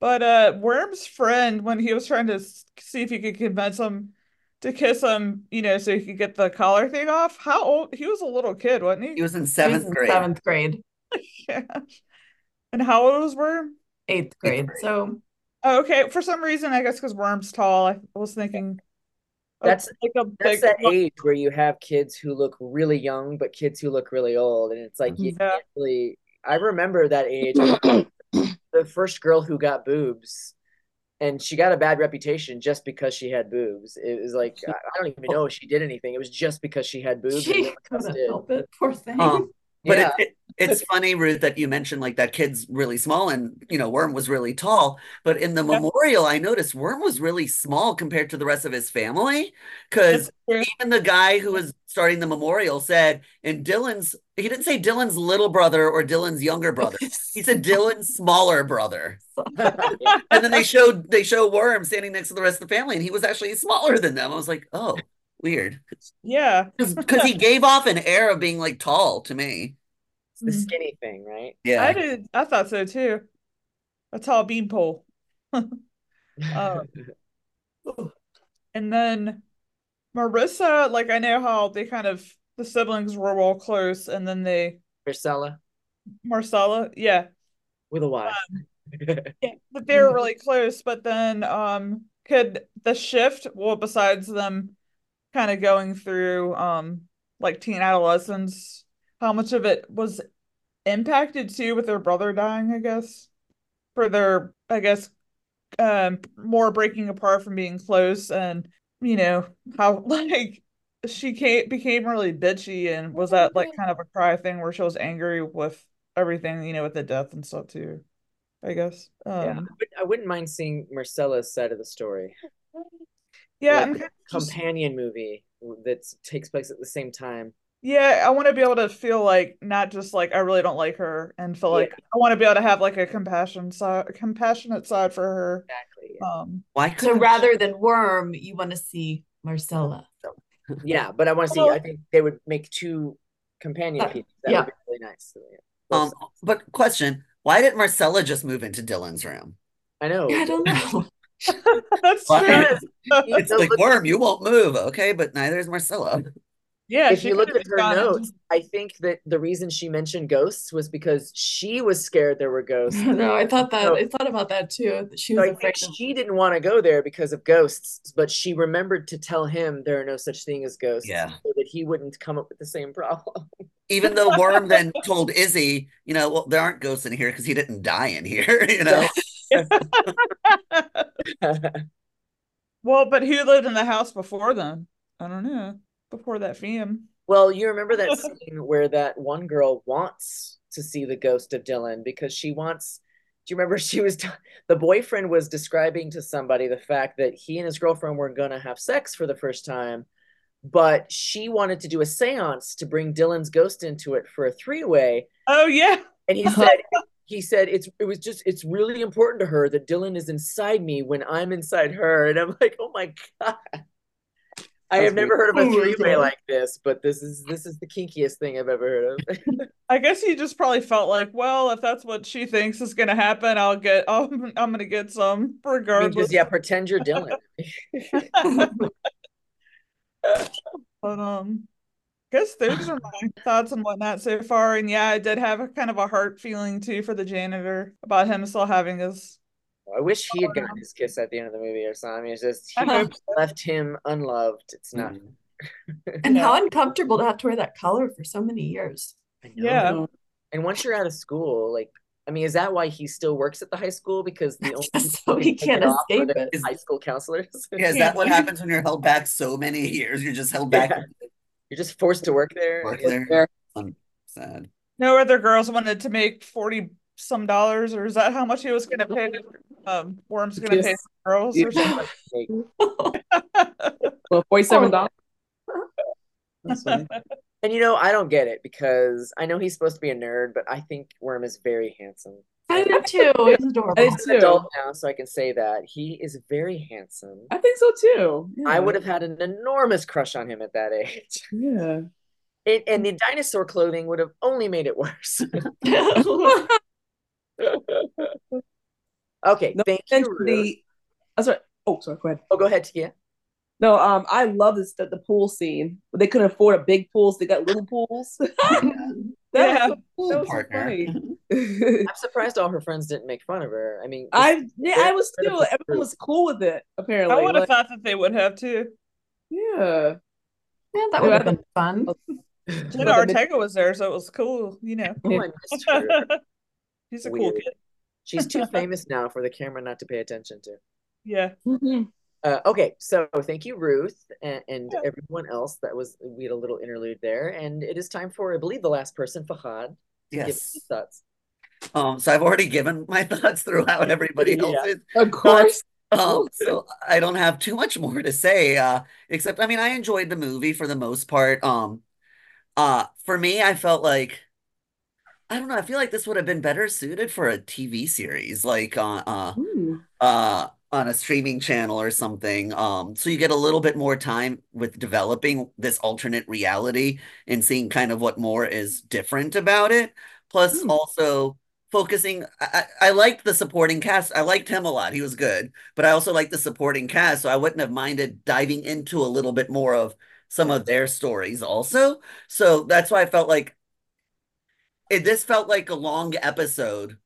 but uh Wyrm's friend when he was trying to see if he could convince him to kiss him, you know, so he could get the collar thing off. How old? He was a little kid, wasn't he? He was in seventh was in grade. Seventh grade. yeah. And how old was Wyrm? Eighth grade. So oh, okay. For some reason, I guess because Wyrm's tall, I was thinking that's like a that's that age where you have kids who look really young, but kids who look really old, and it's like you yeah. can't really. I remember that age. the first girl who got boobs, and she got a bad reputation just because she had boobs. It was like I don't even know if she did anything. It was just because she had boobs. She couldn't help it. Poor thing. Um, but yeah. it, it, it's funny, Ruth, that you mentioned like that kid's really small and you know Wyrm was really tall. But in the yeah. memorial, I noticed Wyrm was really small compared to the rest of his family. Because even the guy who was starting the memorial said, and Dylan's he didn't say Dylan's little brother or Dylan's younger brother. He said Dylan's smaller brother. and then they showed they show Wyrm standing next to the rest of the family, and he was actually smaller than them. I was like, oh, weird. Yeah, because he gave off an air of being like tall to me the mm-hmm. skinny thing, right? Yeah, I did. I thought so too. A tall beanpole. uh, and then Marissa, like I know how they kind of the siblings were all close, and then they Marcella, Marcella, yeah, with a Y. Um, yeah, but they were really close. But then, um, could the shift? Well, besides them, kind of going through um like teen adolescence, how much of it was impacted too with their brother dying, I guess. For their I guess um more breaking apart from being close and you know how like she came, became really bitchy and was that like kind of a cry thing where she was angry with everything you know with the death and stuff too i guess um, yeah I wouldn't mind seeing marcella's side of the story. Yeah like companion just... movie that takes place at the same time yeah, I want to be able to feel like not just like I really don't like her and feel like yeah. I want to be able to have like a compassion side, a compassionate side for her. Exactly. Yeah. Um, why? So rather than Wyrm, you want to see Marcella. Yeah, but I want to see. I think they would make two companion Uh, pieces. That yeah. would be really nice. So, yeah, Um, but question: Why didn't Marcella just move into Dylan's room? I know. I don't know. That's Why? true. It's like Wyrm, you won't move, okay? But neither is Marcella. Yeah, if you look at her gone notes, I think that the reason she mentioned ghosts was because she was scared there were ghosts. no, I thought that So- I thought about that too. that She So was I think afraid of she didn't want to go there because of ghosts, but she remembered to tell him there are no such thing as ghosts, Yeah. so that he wouldn't come up with the same problem. Even though Wyrm then told Izzy, you know, well, there aren't ghosts in here because he didn't die in here, you know. Well, but who lived in the house before then? I don't know. Before that fam. well, you remember that scene where that one girl wants to see the ghost of Dylan because she wants. Do you remember she was t- the boyfriend was describing to somebody the fact that he and his girlfriend were going to have sex for the first time, but she wanted to do a séance to bring Dylan's ghost into it for a three-way. Oh yeah. And he uh-huh. said he said it's it was just it's really important to her that Dylan is inside me when I'm inside her. And I'm like, oh my God. I have never heard of a Oh three-way like this, but this is this is the kinkiest thing I've ever heard of. I guess he just probably felt like, well, if that's what she thinks is gonna happen, I'll get I'll, I'm gonna get some I mean, regardless. just yeah, pretend you're Dylan. But um I guess those are my thoughts and whatnot so far. And yeah, I did have a kind of a heart feeling too for the janitor about him still having his I wish he had gotten his kiss at the end of the movie or something. It's just he Uh-huh. left him unloved. It's not. Mm-hmm. And how uncomfortable to have to wear that color for so many years. I know. Yeah. And once you're out of school, like, I mean, is that why he still works at the high school? Because the only so he can't it escape the high school counselors. Yeah, is that what happens when you're held back so many years? You're just held back. Yeah. You're just forced to work there. Work Yeah. there. I'm sad. no other girls wanted to make forty some dollars, or is that how much he was gonna pay um Wyrm's gonna pay Yes. for girls or something? Well, forty-seven dollars. And you know, I don't get it because I know he's supposed to be a nerd, but I think Wyrm is very handsome. I do too. It's adorable. I I'm do an adult too. now, so I can say that he is very handsome. I think so too. Yeah. I would have had an enormous crush on him at that age. Yeah. It, and the dinosaur clothing would have only made it worse. Okay, No, thank you. And Ruth. the, oh, sorry. Oh, sorry. Go ahead. Oh, go ahead, Tia. No, um, I love this the, the pool scene. But they couldn't afford a big pool, so they got little pools. That was Yeah. so- Cool that was so partner. funny. I'm surprised all her friends didn't make fun of her. I mean, I yeah, I was too. critical Everyone was cool with it. Apparently, I would have Like, thought that they would have too. yeah. Yeah, that would have been fun. Jenna Ortega was there, so it was cool, you know. oh, I missed her. He's a cool kid. She's too famous now for the camera not to pay attention to. Yeah. Mhm. Uh, okay, so thank you, Ruth, and, and Yeah. everyone else. That was we had a little interlude there, and it is time for, I believe, the last person, Fahad, to give Yes. his thoughts. Um, so I've already given my thoughts throughout everybody Yeah. else's. Of course. Um, so I don't have too much more to say, uh, except I mean I enjoyed the movie for the most part. Um, uh, for me, I felt like I don't know, I feel like this would have been better suited for a TV series, like uh, uh, Hmm. uh, on a streaming channel or something. Um, so you get a little bit more time with developing this alternate reality and seeing kind of what more is different about it. Plus, Hmm. also focusing. I, I I liked the supporting cast. I liked him a lot. He was good, but I also liked the supporting cast, so I wouldn't have minded diving into a little bit more of some of their stories also. So that's why I felt like it. This felt like a long episode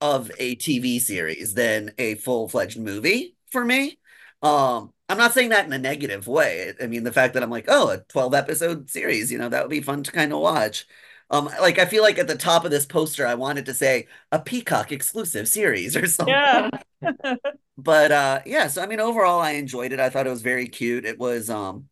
of a TV series than a full-fledged movie for me. Um, I'm not saying that in a negative way. I mean, the fact that I'm like, oh, a 12 episode series, you know, that would be fun to kind of watch. Um, like I feel like at the top of this poster, I wanted to say a Peacock exclusive series or something. Yeah. But uh yeah, so I mean overall I enjoyed it. I thought it was very cute. It was um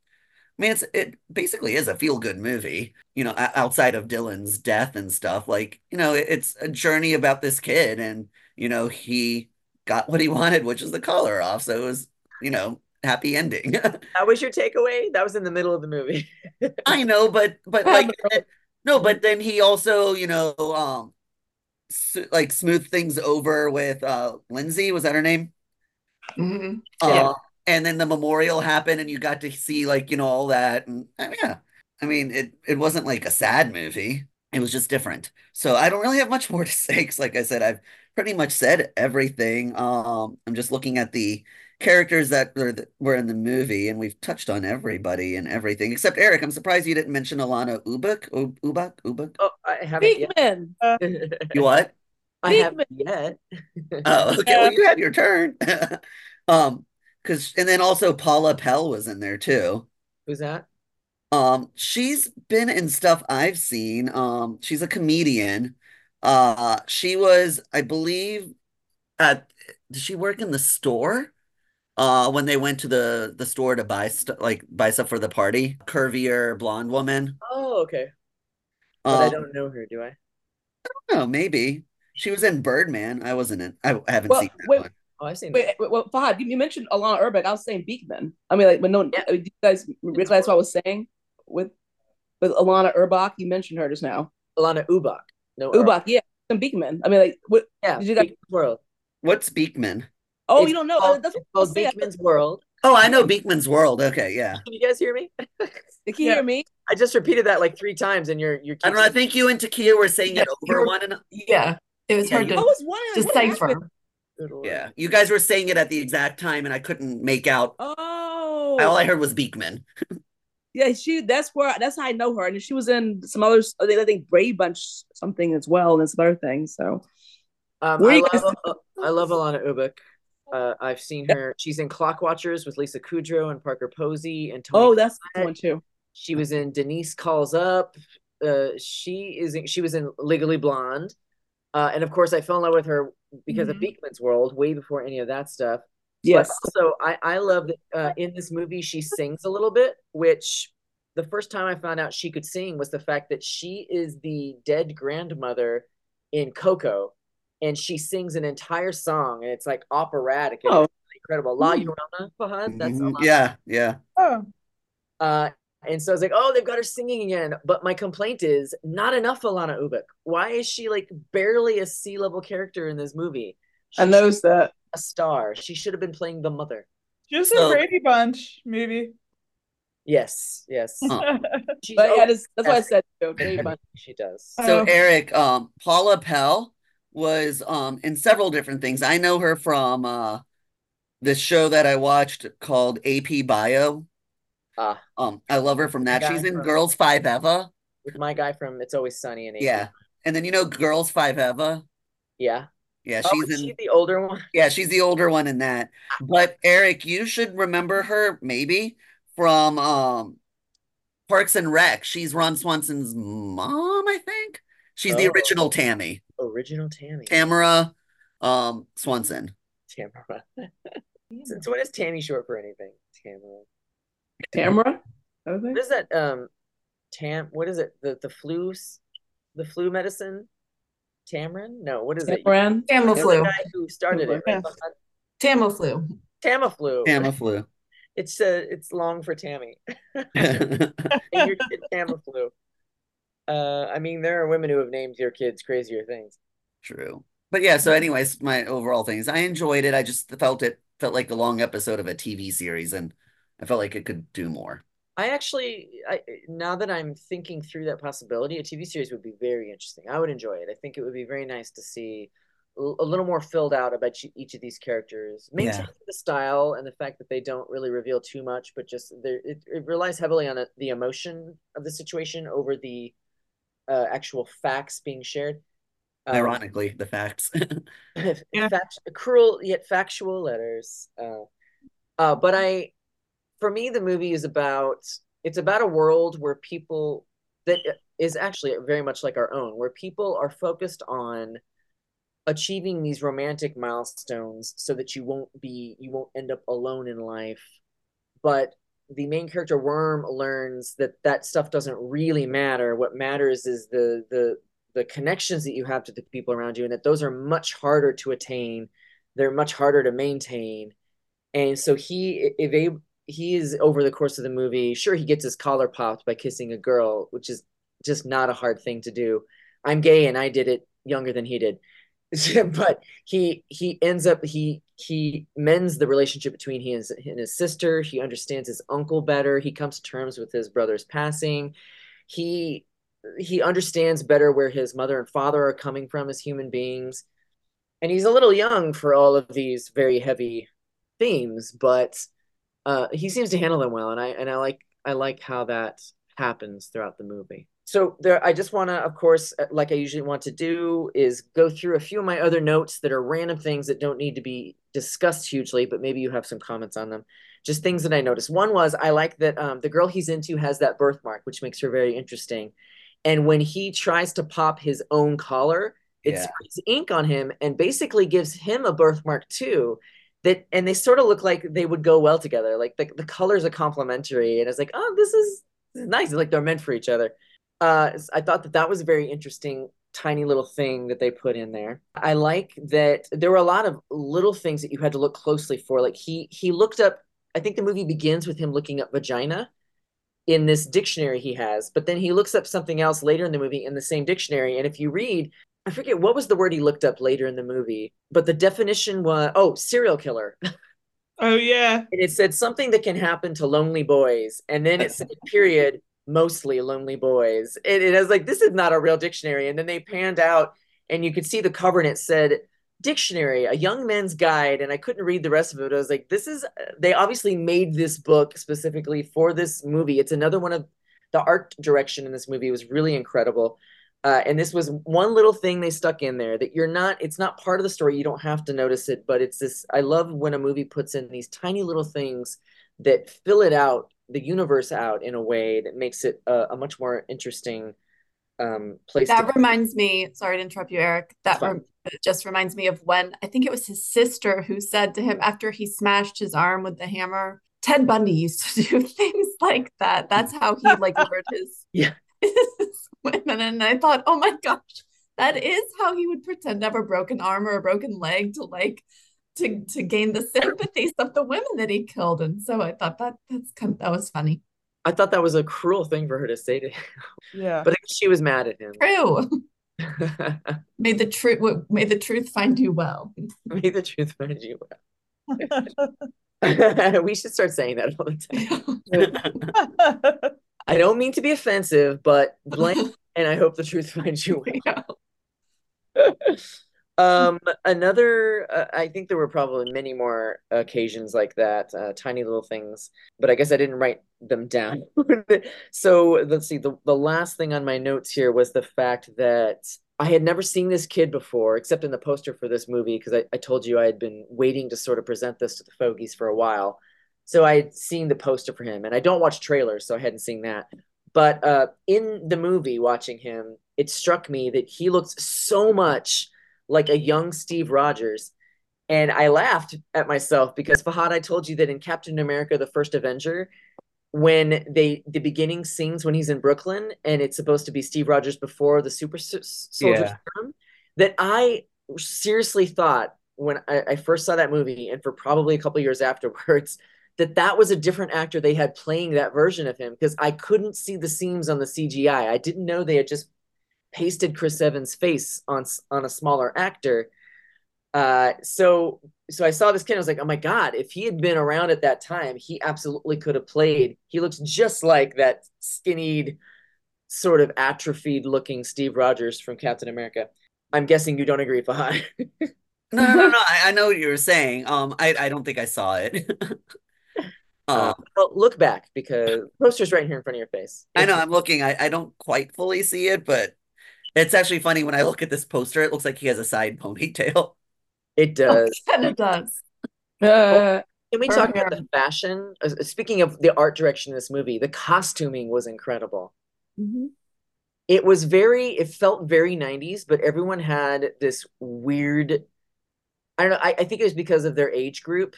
I mean it's it basically is a feel-good movie, you know, outside of Dylan's death and stuff. Like, you know, it's a journey about this kid and you know, he got what he wanted, which is the collar off. So it was, you know, happy ending. That was your takeaway. That was in the middle of the movie. I know, but but like no, but then he also, you know, um s- like smooth things over with uh Lindsay, was that her name? Mhm. Uh, and then the memorial happened, and you got to see like you know all that, and yeah, I mean it it wasn't like a sad movie. It was just different. So I don't really have much more to say because, like I said, I've pretty much said everything. Um, I'm just looking at the characters that were, that were in the movie, and we've touched on everybody and everything except Aric. I'm surprised you didn't mention Alanna Ubach. Ubach. Ubach. Oh, I haven't Beakman. yet. You what? I haven't yet. Oh, okay. Well, you had your turn. um, because and then also Paula Pell was in there too. Who's that? Um, she's been in stuff I've seen. Um, she's a comedian. Uh, she was, I believe, at did she work in the store? Uh, when they went to the the store to buy stuff like buy stuff for the party. Curvier blonde woman. Oh, okay. But Um, I don't know her, do I? Oh, maybe she was in Birdman. I wasn't in. I haven't Well, seen that wait, one. Oh, I've seen Wait, that. wait, well, Fahad, you, you mentioned Alana Urbeck. I was saying Beakman. I mean, like, but no, Yeah. I mean, do you guys realize what I was saying with with Alana Urbach? You mentioned her just now. Alanna Ubach. No, Ubach, yeah, and Beakman. I mean, like, what? Yeah, Did you guys? Beakman's World. What's Beakman? Oh, It's you don't know? called- That's what I was called saying. Beakman's World. Oh, I know Beakman's World. Okay, yeah. Can you guys hear me? Can you Yeah. hear me? I just repeated that like three times, and you're you're. I don't know. I think you and Takia were saying it over you're- one and Yeah, it was Yeah, hard you- I to was wondering what happened. decipher. Yeah, you guys were saying it at the exact time, and I couldn't make out. Oh, All I heard was Beakman. yeah, she. That's where. That's how I know her, and she was in some others. I think, I think Brady Bunch something as well, and some other things. So Um, I you love guys- I love Alanna Ubach. Uh, I've seen her. She's in Clockwatchers with Lisa Kudrow and Parker Posey and Toni. oh, that's the Collette. one too. She was in Denise Calls Up. Uh, she is. In, she was in Legally Blonde, uh, and of course, I fell in love with her because of Mm-hmm. Beakman's World, way before any of that stuff. Yes. But also, I I love that uh, in this movie she sings a little bit, which the first time I found out she could sing was the fact that she is the dead grandmother in Coco, and she sings an entire song, and it's like operatic and Oh. it's incredible. La Hmm. Llorona, Fahad, that's Mhm. Alanna. Yeah, yeah. Oh, Uh, and so I was like, oh, they've got her singing again. But my complaint is not enough Alanna Ubach. Why is she like barely a C level character in this movie? She I should knows that. a star. She should have been playing the mother. just So- a Brady Bunch, maybe. Yes, yes. Huh. But yeah, that's, that's what I said. Too. everything Brady Bunch. she does. So Oh. Aric, um, Paula Pell was um in several different things. I know her from uh this show that I watched called AP Bio. Ah, Um, I love her from that. She's in from- Girls Five Eva. with my guy from It's Always Sunny in AP. Yeah. And then you know Girls Five Eva? Yeah. Yeah, Oh, she's is in she the older one? Yeah, she's the older one in that. But Aric, you should remember her maybe from um Parks and Rec. She's Ron Swanson's mom, I think. She's the Oh. original Tammy. Original Tammy. Tamara um Swanson. Tamara. Since when is Tammy short for anything? Tamara. Tamara. I. What is that? Um, Tam. What is it? The the flu, the flu medicine. Tamarin? No. What is it? Tamara. The Tamiflu. guy who started it. Right? Tamiflu. Tamiflu. Tamiflu. It's uh, it's long for Tammy. Your kid Tamiflu. Uh, I mean, there are women who have named your kids crazier things. True. But yeah, so anyways, my overall things. I enjoyed it. I just felt it felt like a long episode of a TV series and I felt like it could do more. I actually, I now that I'm thinking through that possibility, a TV series would be very interesting. I would enjoy it. I think it would be very nice to see a a little more filled out about each- each of these characters, maintaining the style and the fact that they don't really reveal too much, but just it, it relies heavily on a, the emotion of the situation over the uh, actual facts being shared. Um, Ironically, the facts. Yeah. fact, cruel yet factual letters. Uh, uh, but I, for me, the movie is about it's about a world where people that is actually very much like our own, where people are focused on achieving these romantic milestones so that you won't be you won't end up alone in life. But the main character Wyrm learns that that stuff doesn't really matter. What matters is the the the connections that you have to the people around you and that those are much harder to attain. They're much harder to maintain. And so he if they he is over the course of the movie sure he gets his collar popped by kissing a girl which is just not a hard thing to do i'm gay and i did it younger than he did but he he ends up he he mends the relationship between he and his sister. He understands his uncle better. He comes to terms with his brother's passing. He he understands better where his mother and father are coming from as human beings. And he's a little young for all of these very heavy themes, but uh, he seems to handle them well. And I and I like I like how that happens throughout the movie. So there, I just want to, of course, uh, like I usually want to do, is go through a few of my other notes that are random things that don't need to be discussed hugely, but maybe you have some comments on them. Just things that I noticed. One was I like that um, the girl he's into has that birthmark, which makes her very interesting. And when he tries to pop his own collar, it yeah. sprays ink on him and basically gives him a birthmark too. That and they sort of look like they would go well together. Like the, the colors are complementary, and it's like, oh, this is, this is nice. like they're meant for each other. Uh, I thought that that was a very interesting tiny little thing that they put in there. I like that there were a lot of little things that you had to look closely for. Like he he looked up. I think the movie begins with him looking up vagina, in this dictionary he has, but then he looks up something else later in the movie in the same dictionary. And if you read, I forget what was the word he looked up later in the movie, but the definition was oh, serial killer. Oh yeah. And it said something that can happen to lonely boys. And then it said period, mostly lonely boys. And it was like, this is not a real dictionary. And then they panned out and you could see the cover and it said dictionary, a young men's guide, and I couldn't read the rest of it. I was like, this is, they obviously made this book specifically for this movie. It's another one of the art direction in this movie was really incredible. Uh, and this was one little thing they stuck in there that you're not, it's not part of the story. You don't have to notice it, but it's this, I love when a movie puts in these tiny little things that fill it out, the universe out in a way that makes it a, a much more interesting um, place. That reminds me, sorry to interrupt you, Aric. That it just reminds me of when I think it was his sister who said to him after he smashed his arm with the hammer, Ted Bundy used to do things like that. That's how he like lured his, yeah. his women. And I thought, oh my gosh, that is how he would pretend to have a broken arm or a broken leg to like to to gain the sympathies of the women that he killed. And so I thought that that's kind of, that was funny. I thought that was a cruel thing for her to say to him. Yeah. But she was mad at him. True. may the truth may the truth find you well. May the truth find you well. we should start saying that all the time. I don't mean to be offensive, but blank, and I hope the truth finds you well. um, another, uh, I think there were probably many more occasions like that, uh, tiny little things, but I guess I didn't write them down. so let's see. The, the last thing on my notes here was the fact that I had never seen this kid before, except in the poster for this movie, because I, I told you I had been waiting to sort of present this to the Fogies for a while. So I had seen the poster for him, and I don't watch trailers, so I hadn't seen that. But uh, in the movie, watching him, it struck me that he looks so much like a young Steve Rogers. And I laughed at myself because Fahad, I told you that in Captain America, the first Avenger, when they the beginning scenes when he's in Brooklyn and it's supposed to be Steve Rogers before the super soldier yeah. serum, that I seriously thought when I, I, first saw that movie and for probably a couple years afterwards that that was a different actor they had playing that version of him because I couldn't see the seams on the CGI. I didn't know they had just pasted Chris Evans' face on on a smaller actor. Uh, so so I saw this kid. I was like, oh my god! If he had been around at that time, he absolutely could have played. He looks just like that skinnied, sort of atrophied looking Steve Rogers from Captain America. I'm guessing you don't agree, Fahad. no, no, no. I, I, know what you were saying. Um, I, I don't think I saw it. Uh, um, well, look back because poster's right here in front of your face. I know. I'm looking. I, I don't quite fully see it, but it's actually funny when I look at this poster. It looks like he has a side ponytail. It does. and it does. Uh, Can we talk about the fashion? Uh, speaking of the art direction of this movie, the costuming was incredible. Mm-hmm. It was very, it felt very 90s, but everyone had this weird, I don't know, I, I think it was because of their age group.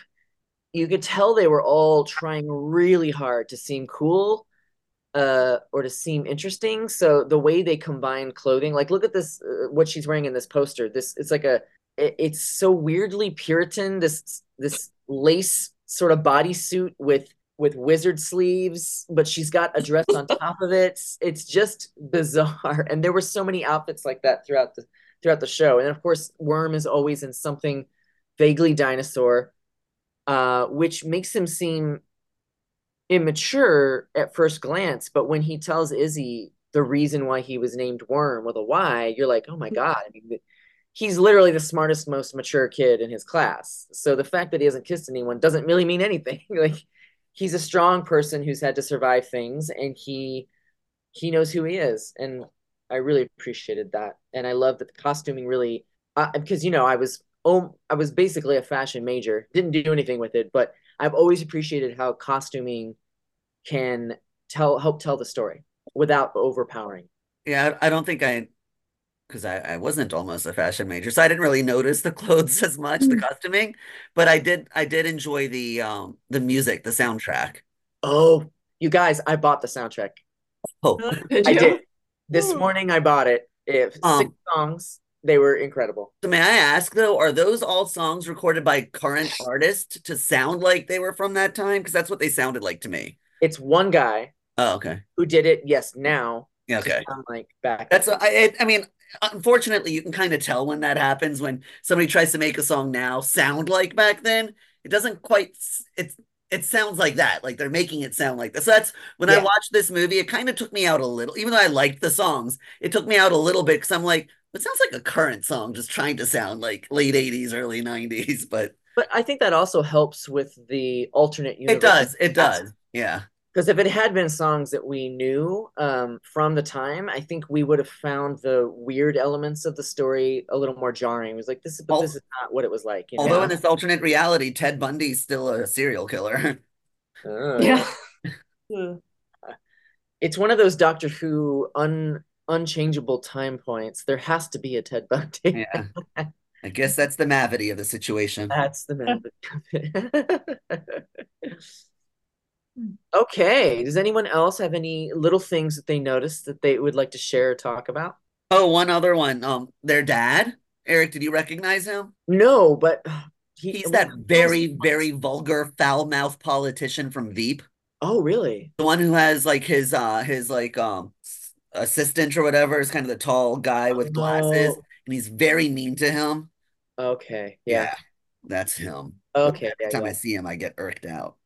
You could tell they were all trying really hard to seem cool uh or to seem interesting so the way they combine clothing like look at this uh, what she's wearing in this poster this it's like a it's so weirdly Puritan. This this lace sort of bodysuit with with wizard sleeves, but she's got a dress on top of it. It's just bizarre. And there were so many outfits like that throughout the throughout the show. And of course, Wyrm is always in something vaguely dinosaur, uh, which makes him seem immature at first glance. But when he tells Izzy the reason why he was named Wyrm with a Y, you're like, oh my God. I mean, he's literally the smartest, most mature kid in his class. So the fact that he hasn't kissed anyone doesn't really mean anything. like he's a strong person who's had to survive things and he he knows who he is. And I really appreciated that. And I love that the costuming really uh, because you know, I was oh I was basically a fashion major, didn't do anything with it, but I've always appreciated how costuming can tell help tell the story without overpowering. Yeah, I don't think I because I, I wasn't almost a fashion major, so I didn't really notice the clothes as much, the mm. costuming. But I did I did enjoy the um the music, the soundtrack. Oh, you guys, I bought the soundtrack. Oh, did I did. This morning I bought it. If um, six songs, they were incredible. So may I ask though, are those all songs recorded by current artists to sound like they were from that time? Because that's what they sounded like to me. It's one guy. Oh, okay. Who did it? Yes, now. Yeah, okay. like back. That's a, I, I mean, unfortunately, you can kind of tell when that happens when somebody tries to make a song now sound like back then. It doesn't quite. It's it sounds like that. Like they're making it sound like this. So that's when yeah. I watched this movie. It kind of took me out a little, even though I liked the songs. It took me out a little bit because I'm like, it sounds like a current song, just trying to sound like late '80s, early '90s. But but I think that also helps with the alternate universe. It does. It does. Yeah because if it had been songs that we knew um, from the time, I think we would have found the weird elements of the story a little more jarring. It was like this, but this is not what it was like. although know? in this alternate reality, Ted Bundy's still a serial killer. Uh, yeah. it's one of those Doctor Who un unchangeable time points. There has to be a Ted Bundy. yeah. I guess that's the mavity of the situation. That's the mavity. Okay. Does anyone else have any little things that they noticed that they would like to share or talk about? Oh, one other one. Um, their dad. Aric, did you recognize him? No, but he, he's that very, very vulgar, foul-mouthed politician from Veep. Oh, really? The one who has like his uh his like um assistant or whatever is kind of the tall guy with glasses, oh. and he's very mean to him. Okay. Yeah. yeah that's him. Okay. Every yeah, time yeah. I see him, I get irked out.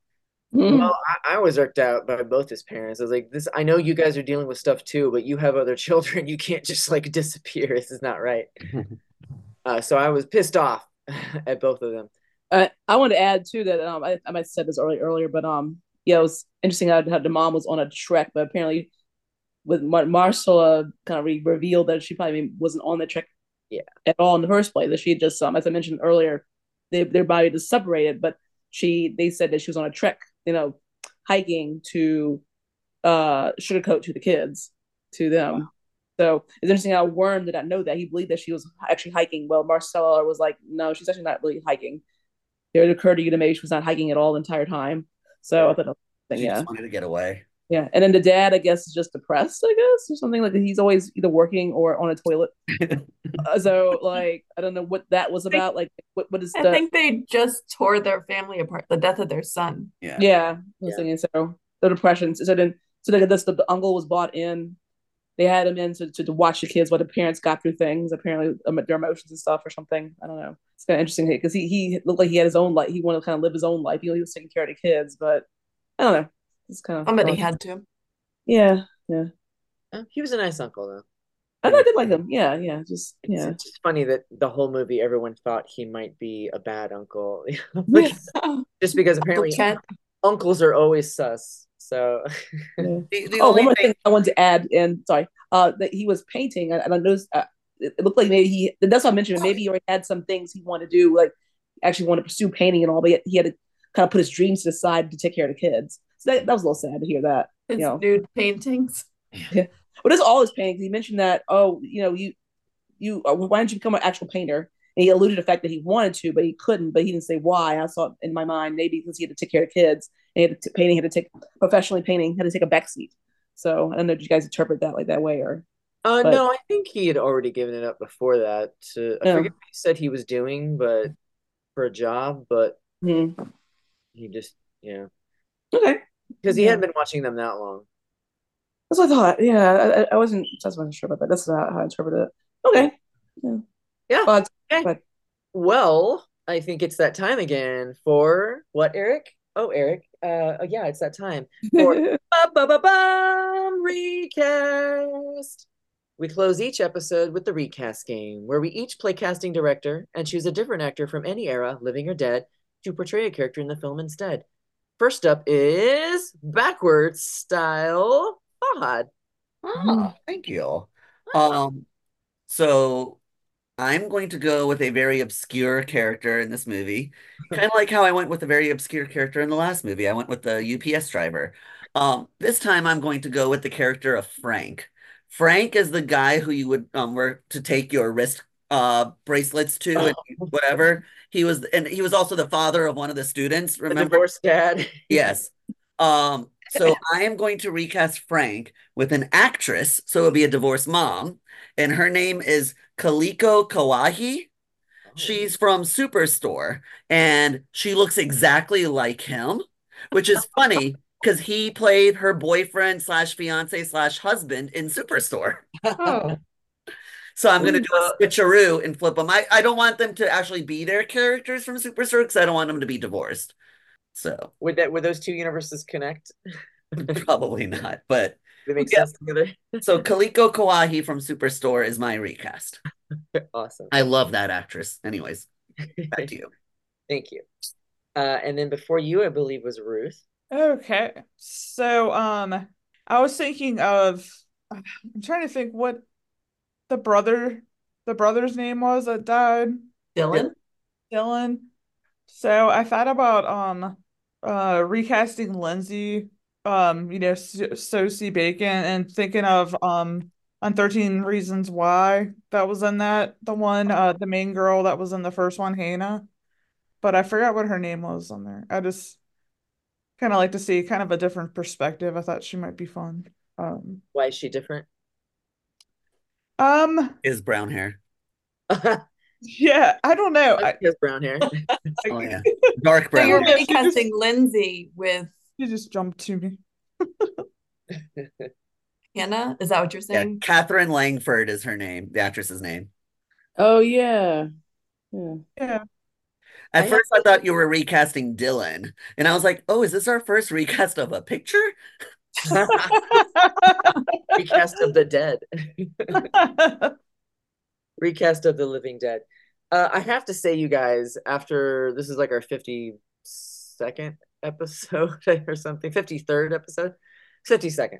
Mm-hmm. Well, I, I, was irked out by both his parents. I was like, "This, I know you guys are dealing with stuff too, but you have other children. You can't just like disappear. This is not right." uh, so I was pissed off at both of them. Uh, I want to add too that um, I, I might have said this early, earlier, but um, yeah, it was interesting how, how the mom was on a trek, but apparently, with Mar- Marcella kind of re- revealed that she probably wasn't on the trek yeah. at all in the first place. That she just um, as I mentioned earlier, they, their body just separated, but she they said that she was on a trek you know, hiking to uh sugarcoat to the kids, to them. Wow. So it's interesting how Wyrm did not know that. He believed that she was actually hiking. Well, Marcella was like, no, she's actually not really hiking. It occurred to you to maybe she was not hiking at all the entire time. So yeah. I thought, she yeah, just wanted to get away. Yeah, and then the dad, I guess, is just depressed. I guess or something like he's always either working or on a toilet. uh, so, like, I don't know what that was about. Like, what what is? I think they just tore their family apart. The death of their son. Yeah, yeah. Yeah. thinking so. The depression. So then, so then this, the, the uncle was bought in. They had him in to, to, to watch the kids while the parents got through things, apparently um, their emotions and stuff or something. I don't know. It's kind of interesting because he he looked like he had his own life. He wanted to kind of live his own life. You know, he was taking care of the kids, but I don't know. It's kind of. Somebody had to. Yeah, yeah. Uh, he was a nice uncle, though. I, I did like him. Yeah, yeah. Just yeah. It's, just funny that the whole movie, everyone thought he might be a bad uncle, like, just because apparently uncles are always sus. So, yeah. the, the oh, one more thing... thing I wanted to add, and sorry, uh, that he was painting, and, I noticed uh, it, it, looked like maybe he. That's what I mentioned. Maybe he already had some things he wanted to do, like actually want to pursue painting and all, but he had to kind of put his dreams to the side to take care of the kids. So that, that was a little sad to hear that. His you know. nude paintings. Yeah. But it's all his paintings. He mentioned that, oh, you know, you you uh, why don't you become an actual painter? And he alluded to the fact that he wanted to, but he couldn't, but he didn't say why. I saw in my mind maybe because he had to take care of kids and he had to painting had to take professionally painting had to take a backseat. So I don't know did you guys interpret that like that way or uh, but, no, I think he had already given it up before that. To I yeah. forget what he said he was doing, but for a job, but mm-hmm. he just yeah. Okay because he yeah. hadn't been watching them that long. That's what I thought. Yeah, I, I wasn't. I wasn't sure about that. That's not how I interpreted it. Okay. Yeah. Yeah. But, okay. but Well, I think it's that time again for what, Aric? Oh, Aric. Uh, oh, yeah, it's that time for recast. We close each episode with the recast game, where we each play casting director and choose a different actor from any era, living or dead, to portray a character in the film instead. First up is backwards style Fahad. Oh, thank you. Um, so I'm going to go with a very obscure character in this movie, kind of like how I went with a very obscure character in the last movie. I went with the UPS driver. Um, this time I'm going to go with the character of Frank. Frank is the guy who you would um were to take your wrist uh bracelets to and whatever. He was and he was also the father of one of the students, The remember? divorced dad. Yes. Um, so I am going to recast Frank with an actress, so it'll be a divorced mom, and her name is Kaliko Kauahi. She's from Superstore, and she looks exactly like him, which is funny because he played her boyfriend slash fiance slash husband in Superstore. Oh, So I'm gonna do a switcheroo and flip them. I, I don't want them to actually be their characters from Superstore because I don't want them to be divorced. So Would that would those two universes connect? probably not, but They make Yeah. sense together. So Kaliko Kauahi from Superstore is my recast. awesome. I love that actress. Anyways, back to you. Thank you. Uh, and then before you, I believe, was Ruth. okay. So, um, I was thinking of, I'm trying to think what the brother, the brother's name was that died. Dylan. Dylan. So I thought about um uh recasting Lindsay um you know so Sosie Bacon and thinking of um on 13 Reasons Why that was in that the one uh the main girl that was in the first one Hannah but I forgot what her name was on there I just kind of like to see kind of a different perspective I thought she might be fun um Why is she different? Um Is brown hair. yeah I don't know I, has brown hair. Oh yeah. Dark brown. So brown. you're Yeah, she recasting Lindsay with you just jumped to me Hannah. Is that what you're Yeah, saying? Katherine Langford is her name, the actress's name. oh yeah. Yeah. yeah At I first I thought you were recasting Dylan. And I was like, oh, is this our first recast of a picture? Recast of the dead. Recast of the living dead. Uh, I have to say, you guys, after this is like our 52nd episode or something, 53rd episode, 52nd.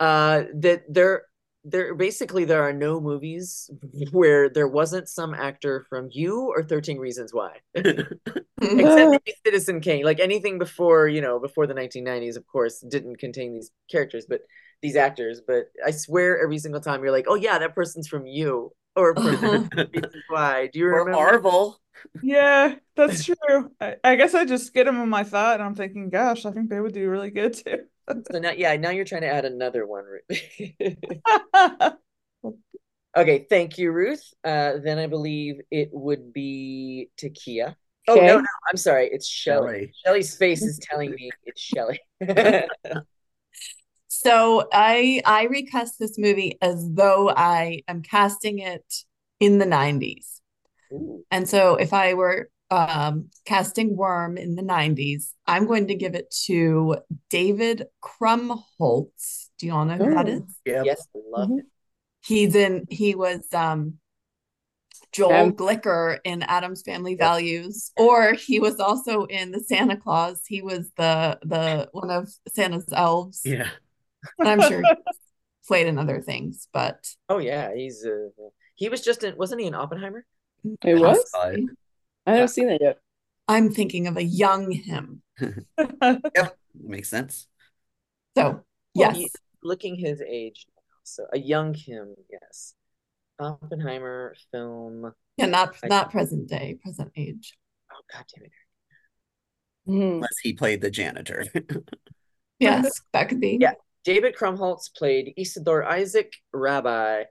Uh, that there, there basically there are no movies where there wasn't some actor from You or 13 Reasons Why. except maybe Citizen Kane. Like anything before, you know, before the 1990s, of course, didn't contain these characters, but these actors. But I swear, every single time you're like, "Oh yeah, that person's from you," or uh-huh. from Reasons Why. Do you or remember? Marvel. Yeah, that's true. I, I guess I just get them in my thought, and I'm thinking, gosh, I think they would do really good too. So now, yeah, now you're trying to add another one. Ruth. okay, thank you, Ruth. Uh, then I believe it would be Takia. Oh Okay. no, no, I'm sorry, it's Shelly. Shelley. Shelly's face is telling me it's Shelly. So I I recast this movie as though I am casting it in the 90s. Ooh. And so if I were um, casting Wyrm in the 90s, I'm going to give it to David Krumholtz. Do you all know who that Oh. is? Yep. Yes, I love Mhm. it. He's in he was um Joel Um, Glicker in Addams Family Values, or he was also in the Santa Claus. He was the the one of Santa's elves. Yeah. And I'm sure he's played in other things, but Oh yeah, he's uh, he was just in wasn't he in Oppenheimer? It was? Possibly. I haven't seen that yet. I'm thinking of a young him. Yep, makes sense. So Well, yes, he- looking his age now. So a young him, yes. Oppenheimer film. yeah, not I- not present day, present age. Oh god damn it. Mhm. Unless he played the janitor. Yes, that could be. Yeah. David Krumholtz played Isidor Isaac Rabi.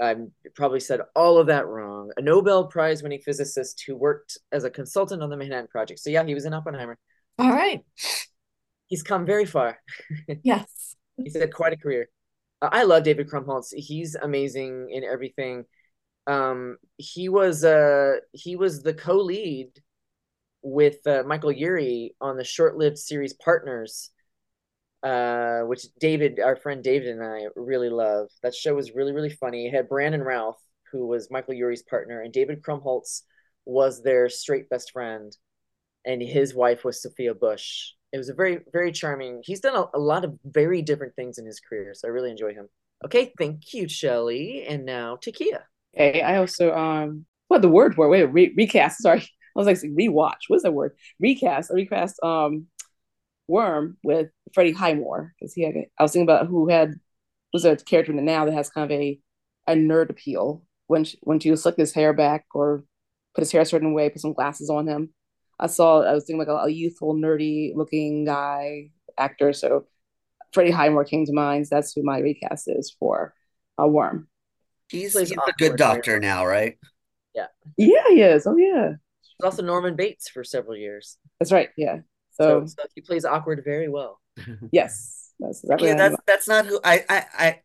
I probably said all of that wrong. A Nobel Prize winning physicist who worked as a consultant on the Manhattan Project. So yeah, he was in Oppenheimer. All right. He's come very far. Yes. He's had quite a career. Uh, I love David Krumholtz. He's amazing in everything. Um, he was uh he was the co-lead with uh, Michael Urie on the short-lived series Partners, uh, which David, our friend David, and I really love. That show was really really funny. It had Brandon Routh, who was Michael Urie's partner, and David Krumholtz was their straight best friend, and his wife was Sophia Bush. It was a very very charming. He's done a, a lot of very different things in his career, so I really enjoy him. Okay, thank you, Shelly, and now Takia. Hey, I also um what the word for it? Wait, re- recast. Sorry, I was like rewatch. What's that word? Recast. I recast um Wyrm with Freddie Highmore because he had. I was thinking about who had was a character in the now that has kind of a a nerd appeal when she, when she would slick his hair back or put his hair a certain way, put some glasses on him. I saw I was thinking like a, a youthful, nerdy looking guy actor. So Freddie Highmore came to mind. So That's who my recast is for a Wyrm. He's, he's a good doctor now, right? Yeah. Yeah, he is. Oh yeah. He's also Norman Bates for several years. That's right. Yeah. So, so, um, so he plays awkward very well. yes. That's exactly yeah, that's that's not who I I I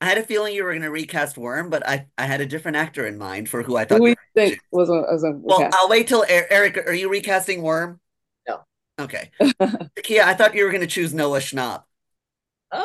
I had a feeling you were going to recast Wyrm, but I, I had a different actor in mind for who I thought. Who we think was a, was a well, cast. I'll wait till Aric. Are you recasting Wyrm? No. Okay. Kia, I thought you were going to choose Noah Schnapp. Uh,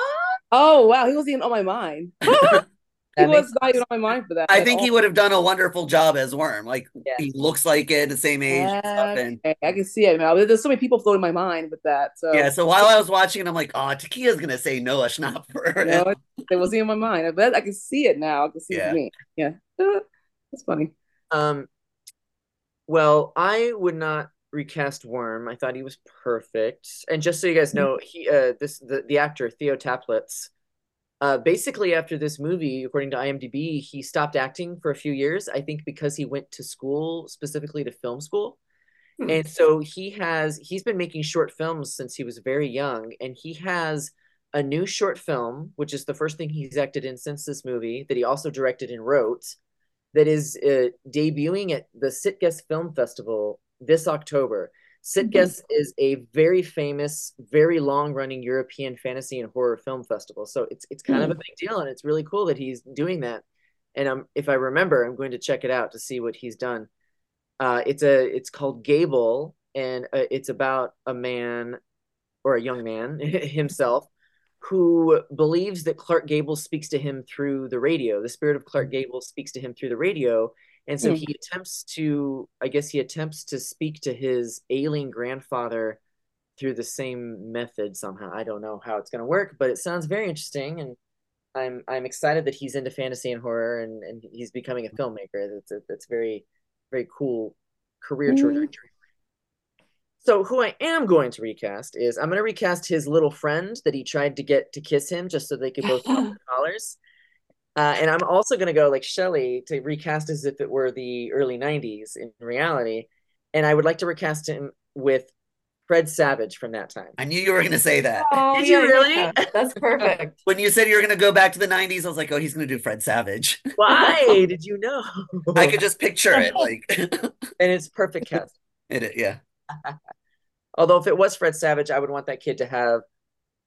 oh wow, he wasn't even on my mind. he was not even on my mind for that. I think all. he would have done a wonderful job as Wyrm. Like yeah. he looks like it, the same age. And, and I can see it now. There's so many people floating my mind with that. So yeah. So while I was watching it, I'm like, oh, Takia's gonna say Noah Schnapp for her. No, it wasn't in my mind. I but I can see it now. I can see yeah. it me. Yeah, that's funny. Um, well, I would not recast Wyrm. I thought he was perfect. And just so you guys know, he uh this the, the actor Theo Taplitz uh, basically after this movie according to imdb he stopped acting for a few years i think because he went to school specifically to film school hmm. and so he has he's been making short films since he was very young and he has a new short film which is the first thing he's acted in since this movie that he also directed and wrote that is uh, debuting at the sitges film festival this october Sitges mm-hmm. is a very famous, very long-running European fantasy and horror film festival. So it's it's kind mm. of a big deal, and it's really cool that he's doing that. And um, if I remember, I'm going to check it out to see what he's done. Uh, it's a it's called Gable, and uh, it's about a man or a young man himself who believes that Clark Gable speaks to him through the radio. The spirit of Clark mm. Gable speaks to him through the radio, and so mm. he attempts to, I guess he attempts to speak to his ailing grandfather through the same method somehow. I don't know how it's going to work, but it sounds very interesting. And I'm, I'm excited that he's into fantasy and horror and, and he's becoming a filmmaker. That's a, that's very, very cool career mm. trajectory. So who I am going to recast is I'm going to recast his little friend that he tried to get to kiss him just so they could both collars. Uh, and I'm also going to go like Shelley to recast as if it were the early 90s in reality. And I would like to recast him with Fred Savage from that time. I knew you were going to say that. Oh, Did yeah, you really? Yeah. That's perfect. when you said you were going to go back to the 90s, I was like, oh, he's going to do Fred Savage. Why did you know? I could just picture it. like, And it's perfect cast. It, yeah. Although if it was Fred Savage, I would want that kid to have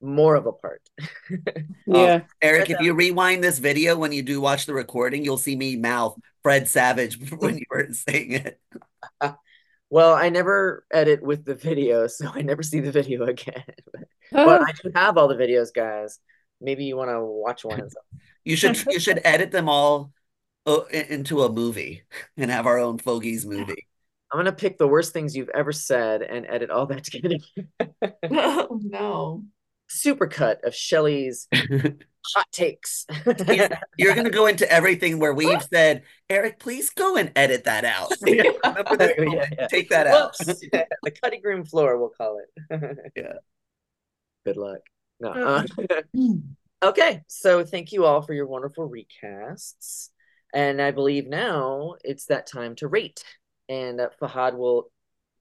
more of a part. yeah. Um, Aric, if you rewind this video when you do watch the recording, you'll see me mouth Fred Savage when you were saying it. well, I never edit with the video, so I never see the video again. but I do have all the videos, guys. Maybe you want to watch one. of them. you should you should edit them all uh, into a movie and have our own Fogies movie. I'm gonna pick the worst things you've ever said and edit all that together. oh no supercut of Shelley's hot takes. You're going to go into everything where we've said, Aric, please go and edit that out. yeah, yeah. Take that out. the cutting room floor, we'll call it. yeah. Good luck. No. Uh, okay, so thank you all for your wonderful recasts. And I believe now it's that time to rate. And uh, Fahad will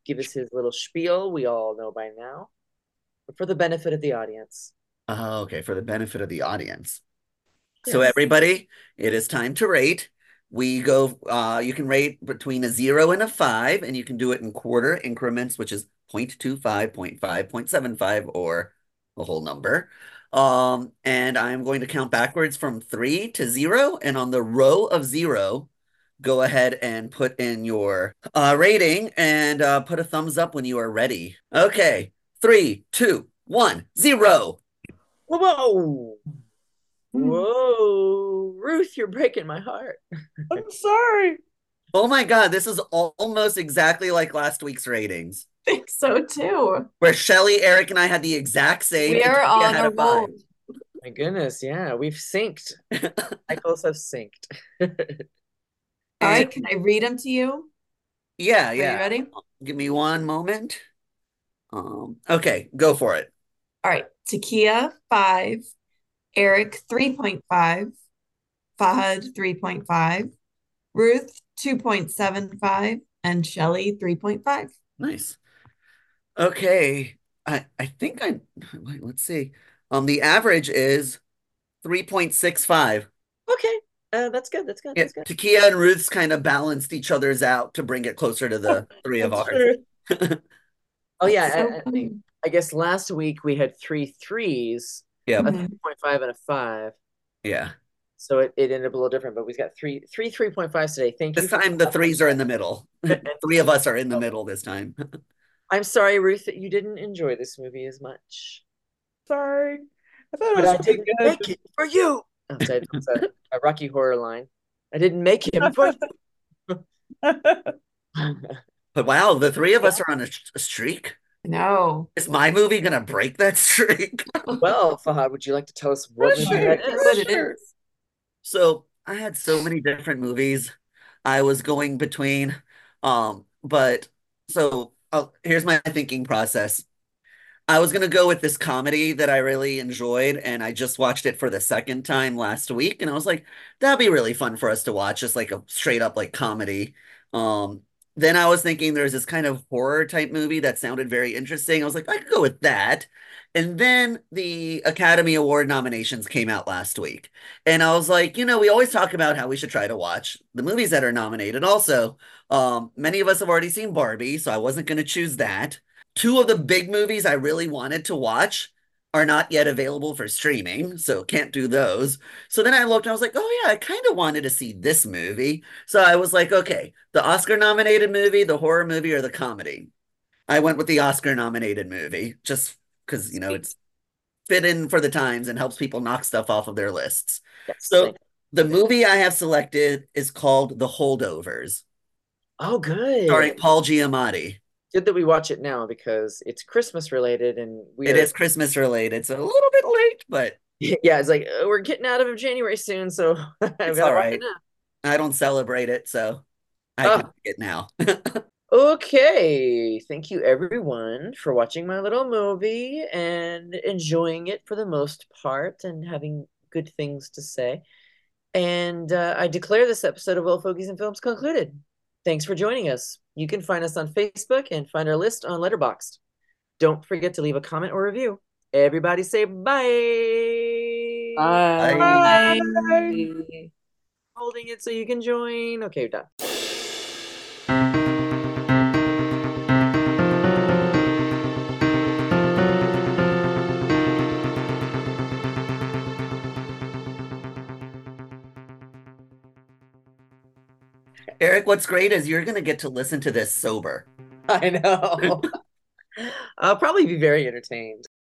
give us his little spiel we all know by now for the benefit of the audience. Uh, okay, for the benefit of the audience. Yes. So everybody, it is time to rate. We go, uh, you can rate between a zero and a five, and you can do it in quarter increments, which is 0.25, 0.5, 0.75, or the whole number. Um, and I'm going to count backwards from three to zero. And on the row of zero, go ahead and put in your uh, rating and uh, put a thumbs up when you are ready. Okay, three, two, one, zero. Whoa. Whoa. Hmm. Ruth, you're breaking my heart. I'm sorry. Oh my God, this is almost exactly like last week's ratings. I think so too. Where Shelly, Aric, and I had the exact same. We are on a roll. My goodness, yeah, we've synced. Cycles have synced. All right, can I read them to you? Yeah, Are yeah. you ready? Give me one moment. Um, okay, go for it. All right. Takia, five. Aric, 3.5. Fahad, 3.5. Ruth, 2.75. And Shelly, 3.5. Nice. Okay. I I think I wait, let's see. Um the average is 3.65. Okay. Uh, that's good. That's good. Yeah, That's good. Takia and Ruth's kind of balanced each other's out to bring it closer to the three of ours. true. Oh yeah, So I, I- funny. I guess last week we had three threes, Yeah, a three point five and a five. yeah. So it, it ended up a little different, but we've got three three three point fives today. Thank you. This time the threes are in the middle. Three of us are in the oh. middle this time. I'm sorry, Ruth, that you didn't enjoy this movie as much. Sorry. I thought it But was I pretty didn't good. make it for you. Oh, sorry, that's a, a Rocky Horror line. I didn't make him for you. But wow, the three of us are on a, a streak. No. Is my movie gonna break that streak? well, Fahad, would you like to tell us what Sure, that That's is? what it is. So I had so many different movies I was going between. Um, but so uh, here's my thinking process. I was gonna go with this comedy that I really enjoyed, and I just watched it for the second time last week, and I was like, that'd be really fun for us to watch, just like a straight up like comedy. Um, then I was thinking there's this kind of horror type movie that sounded very interesting. I was like, I could go with that. And then the Academy Award nominations came out last week. And I was like, you know, we always talk about how we should try to watch the movies that are nominated. Also, um, many of us have already seen Barbie, so I wasn't going to choose that. Two of the big movies I really wanted to watch are not yet available for streaming, so can't do those. So then I looked and I was like, oh yeah, I kind of wanted to see this movie. So I was like, okay, the Oscar nominated movie, the horror movie, or the comedy. I went with the Oscar nominated movie just because, you know, it's fit in for the times and helps people knock stuff off of their lists. Yes, So the movie I have selected is called The Holdovers, oh, good. starring Paul Giamatti. Good that we watch it now because it's Christmas related and we It are- is Christmas related, so a little bit late, but yeah, it's like uh, we're getting out of January soon, so It's all right. I don't celebrate it, so I Oh. can it now. Okay, thank you everyone for watching my little movie and enjoying it for the most part and having good things to say. And uh, I declare this episode of Old Fogies and Films concluded. Thanks for joining us. You can find us on Facebook and find our list on Letterboxd. Don't forget to leave a comment or review. Everybody say bye. Bye. Bye. Holding it so you can join. Okay, you're done. Aric, what's great is you're going to get to listen to this sober. I know. I'll probably be very entertained.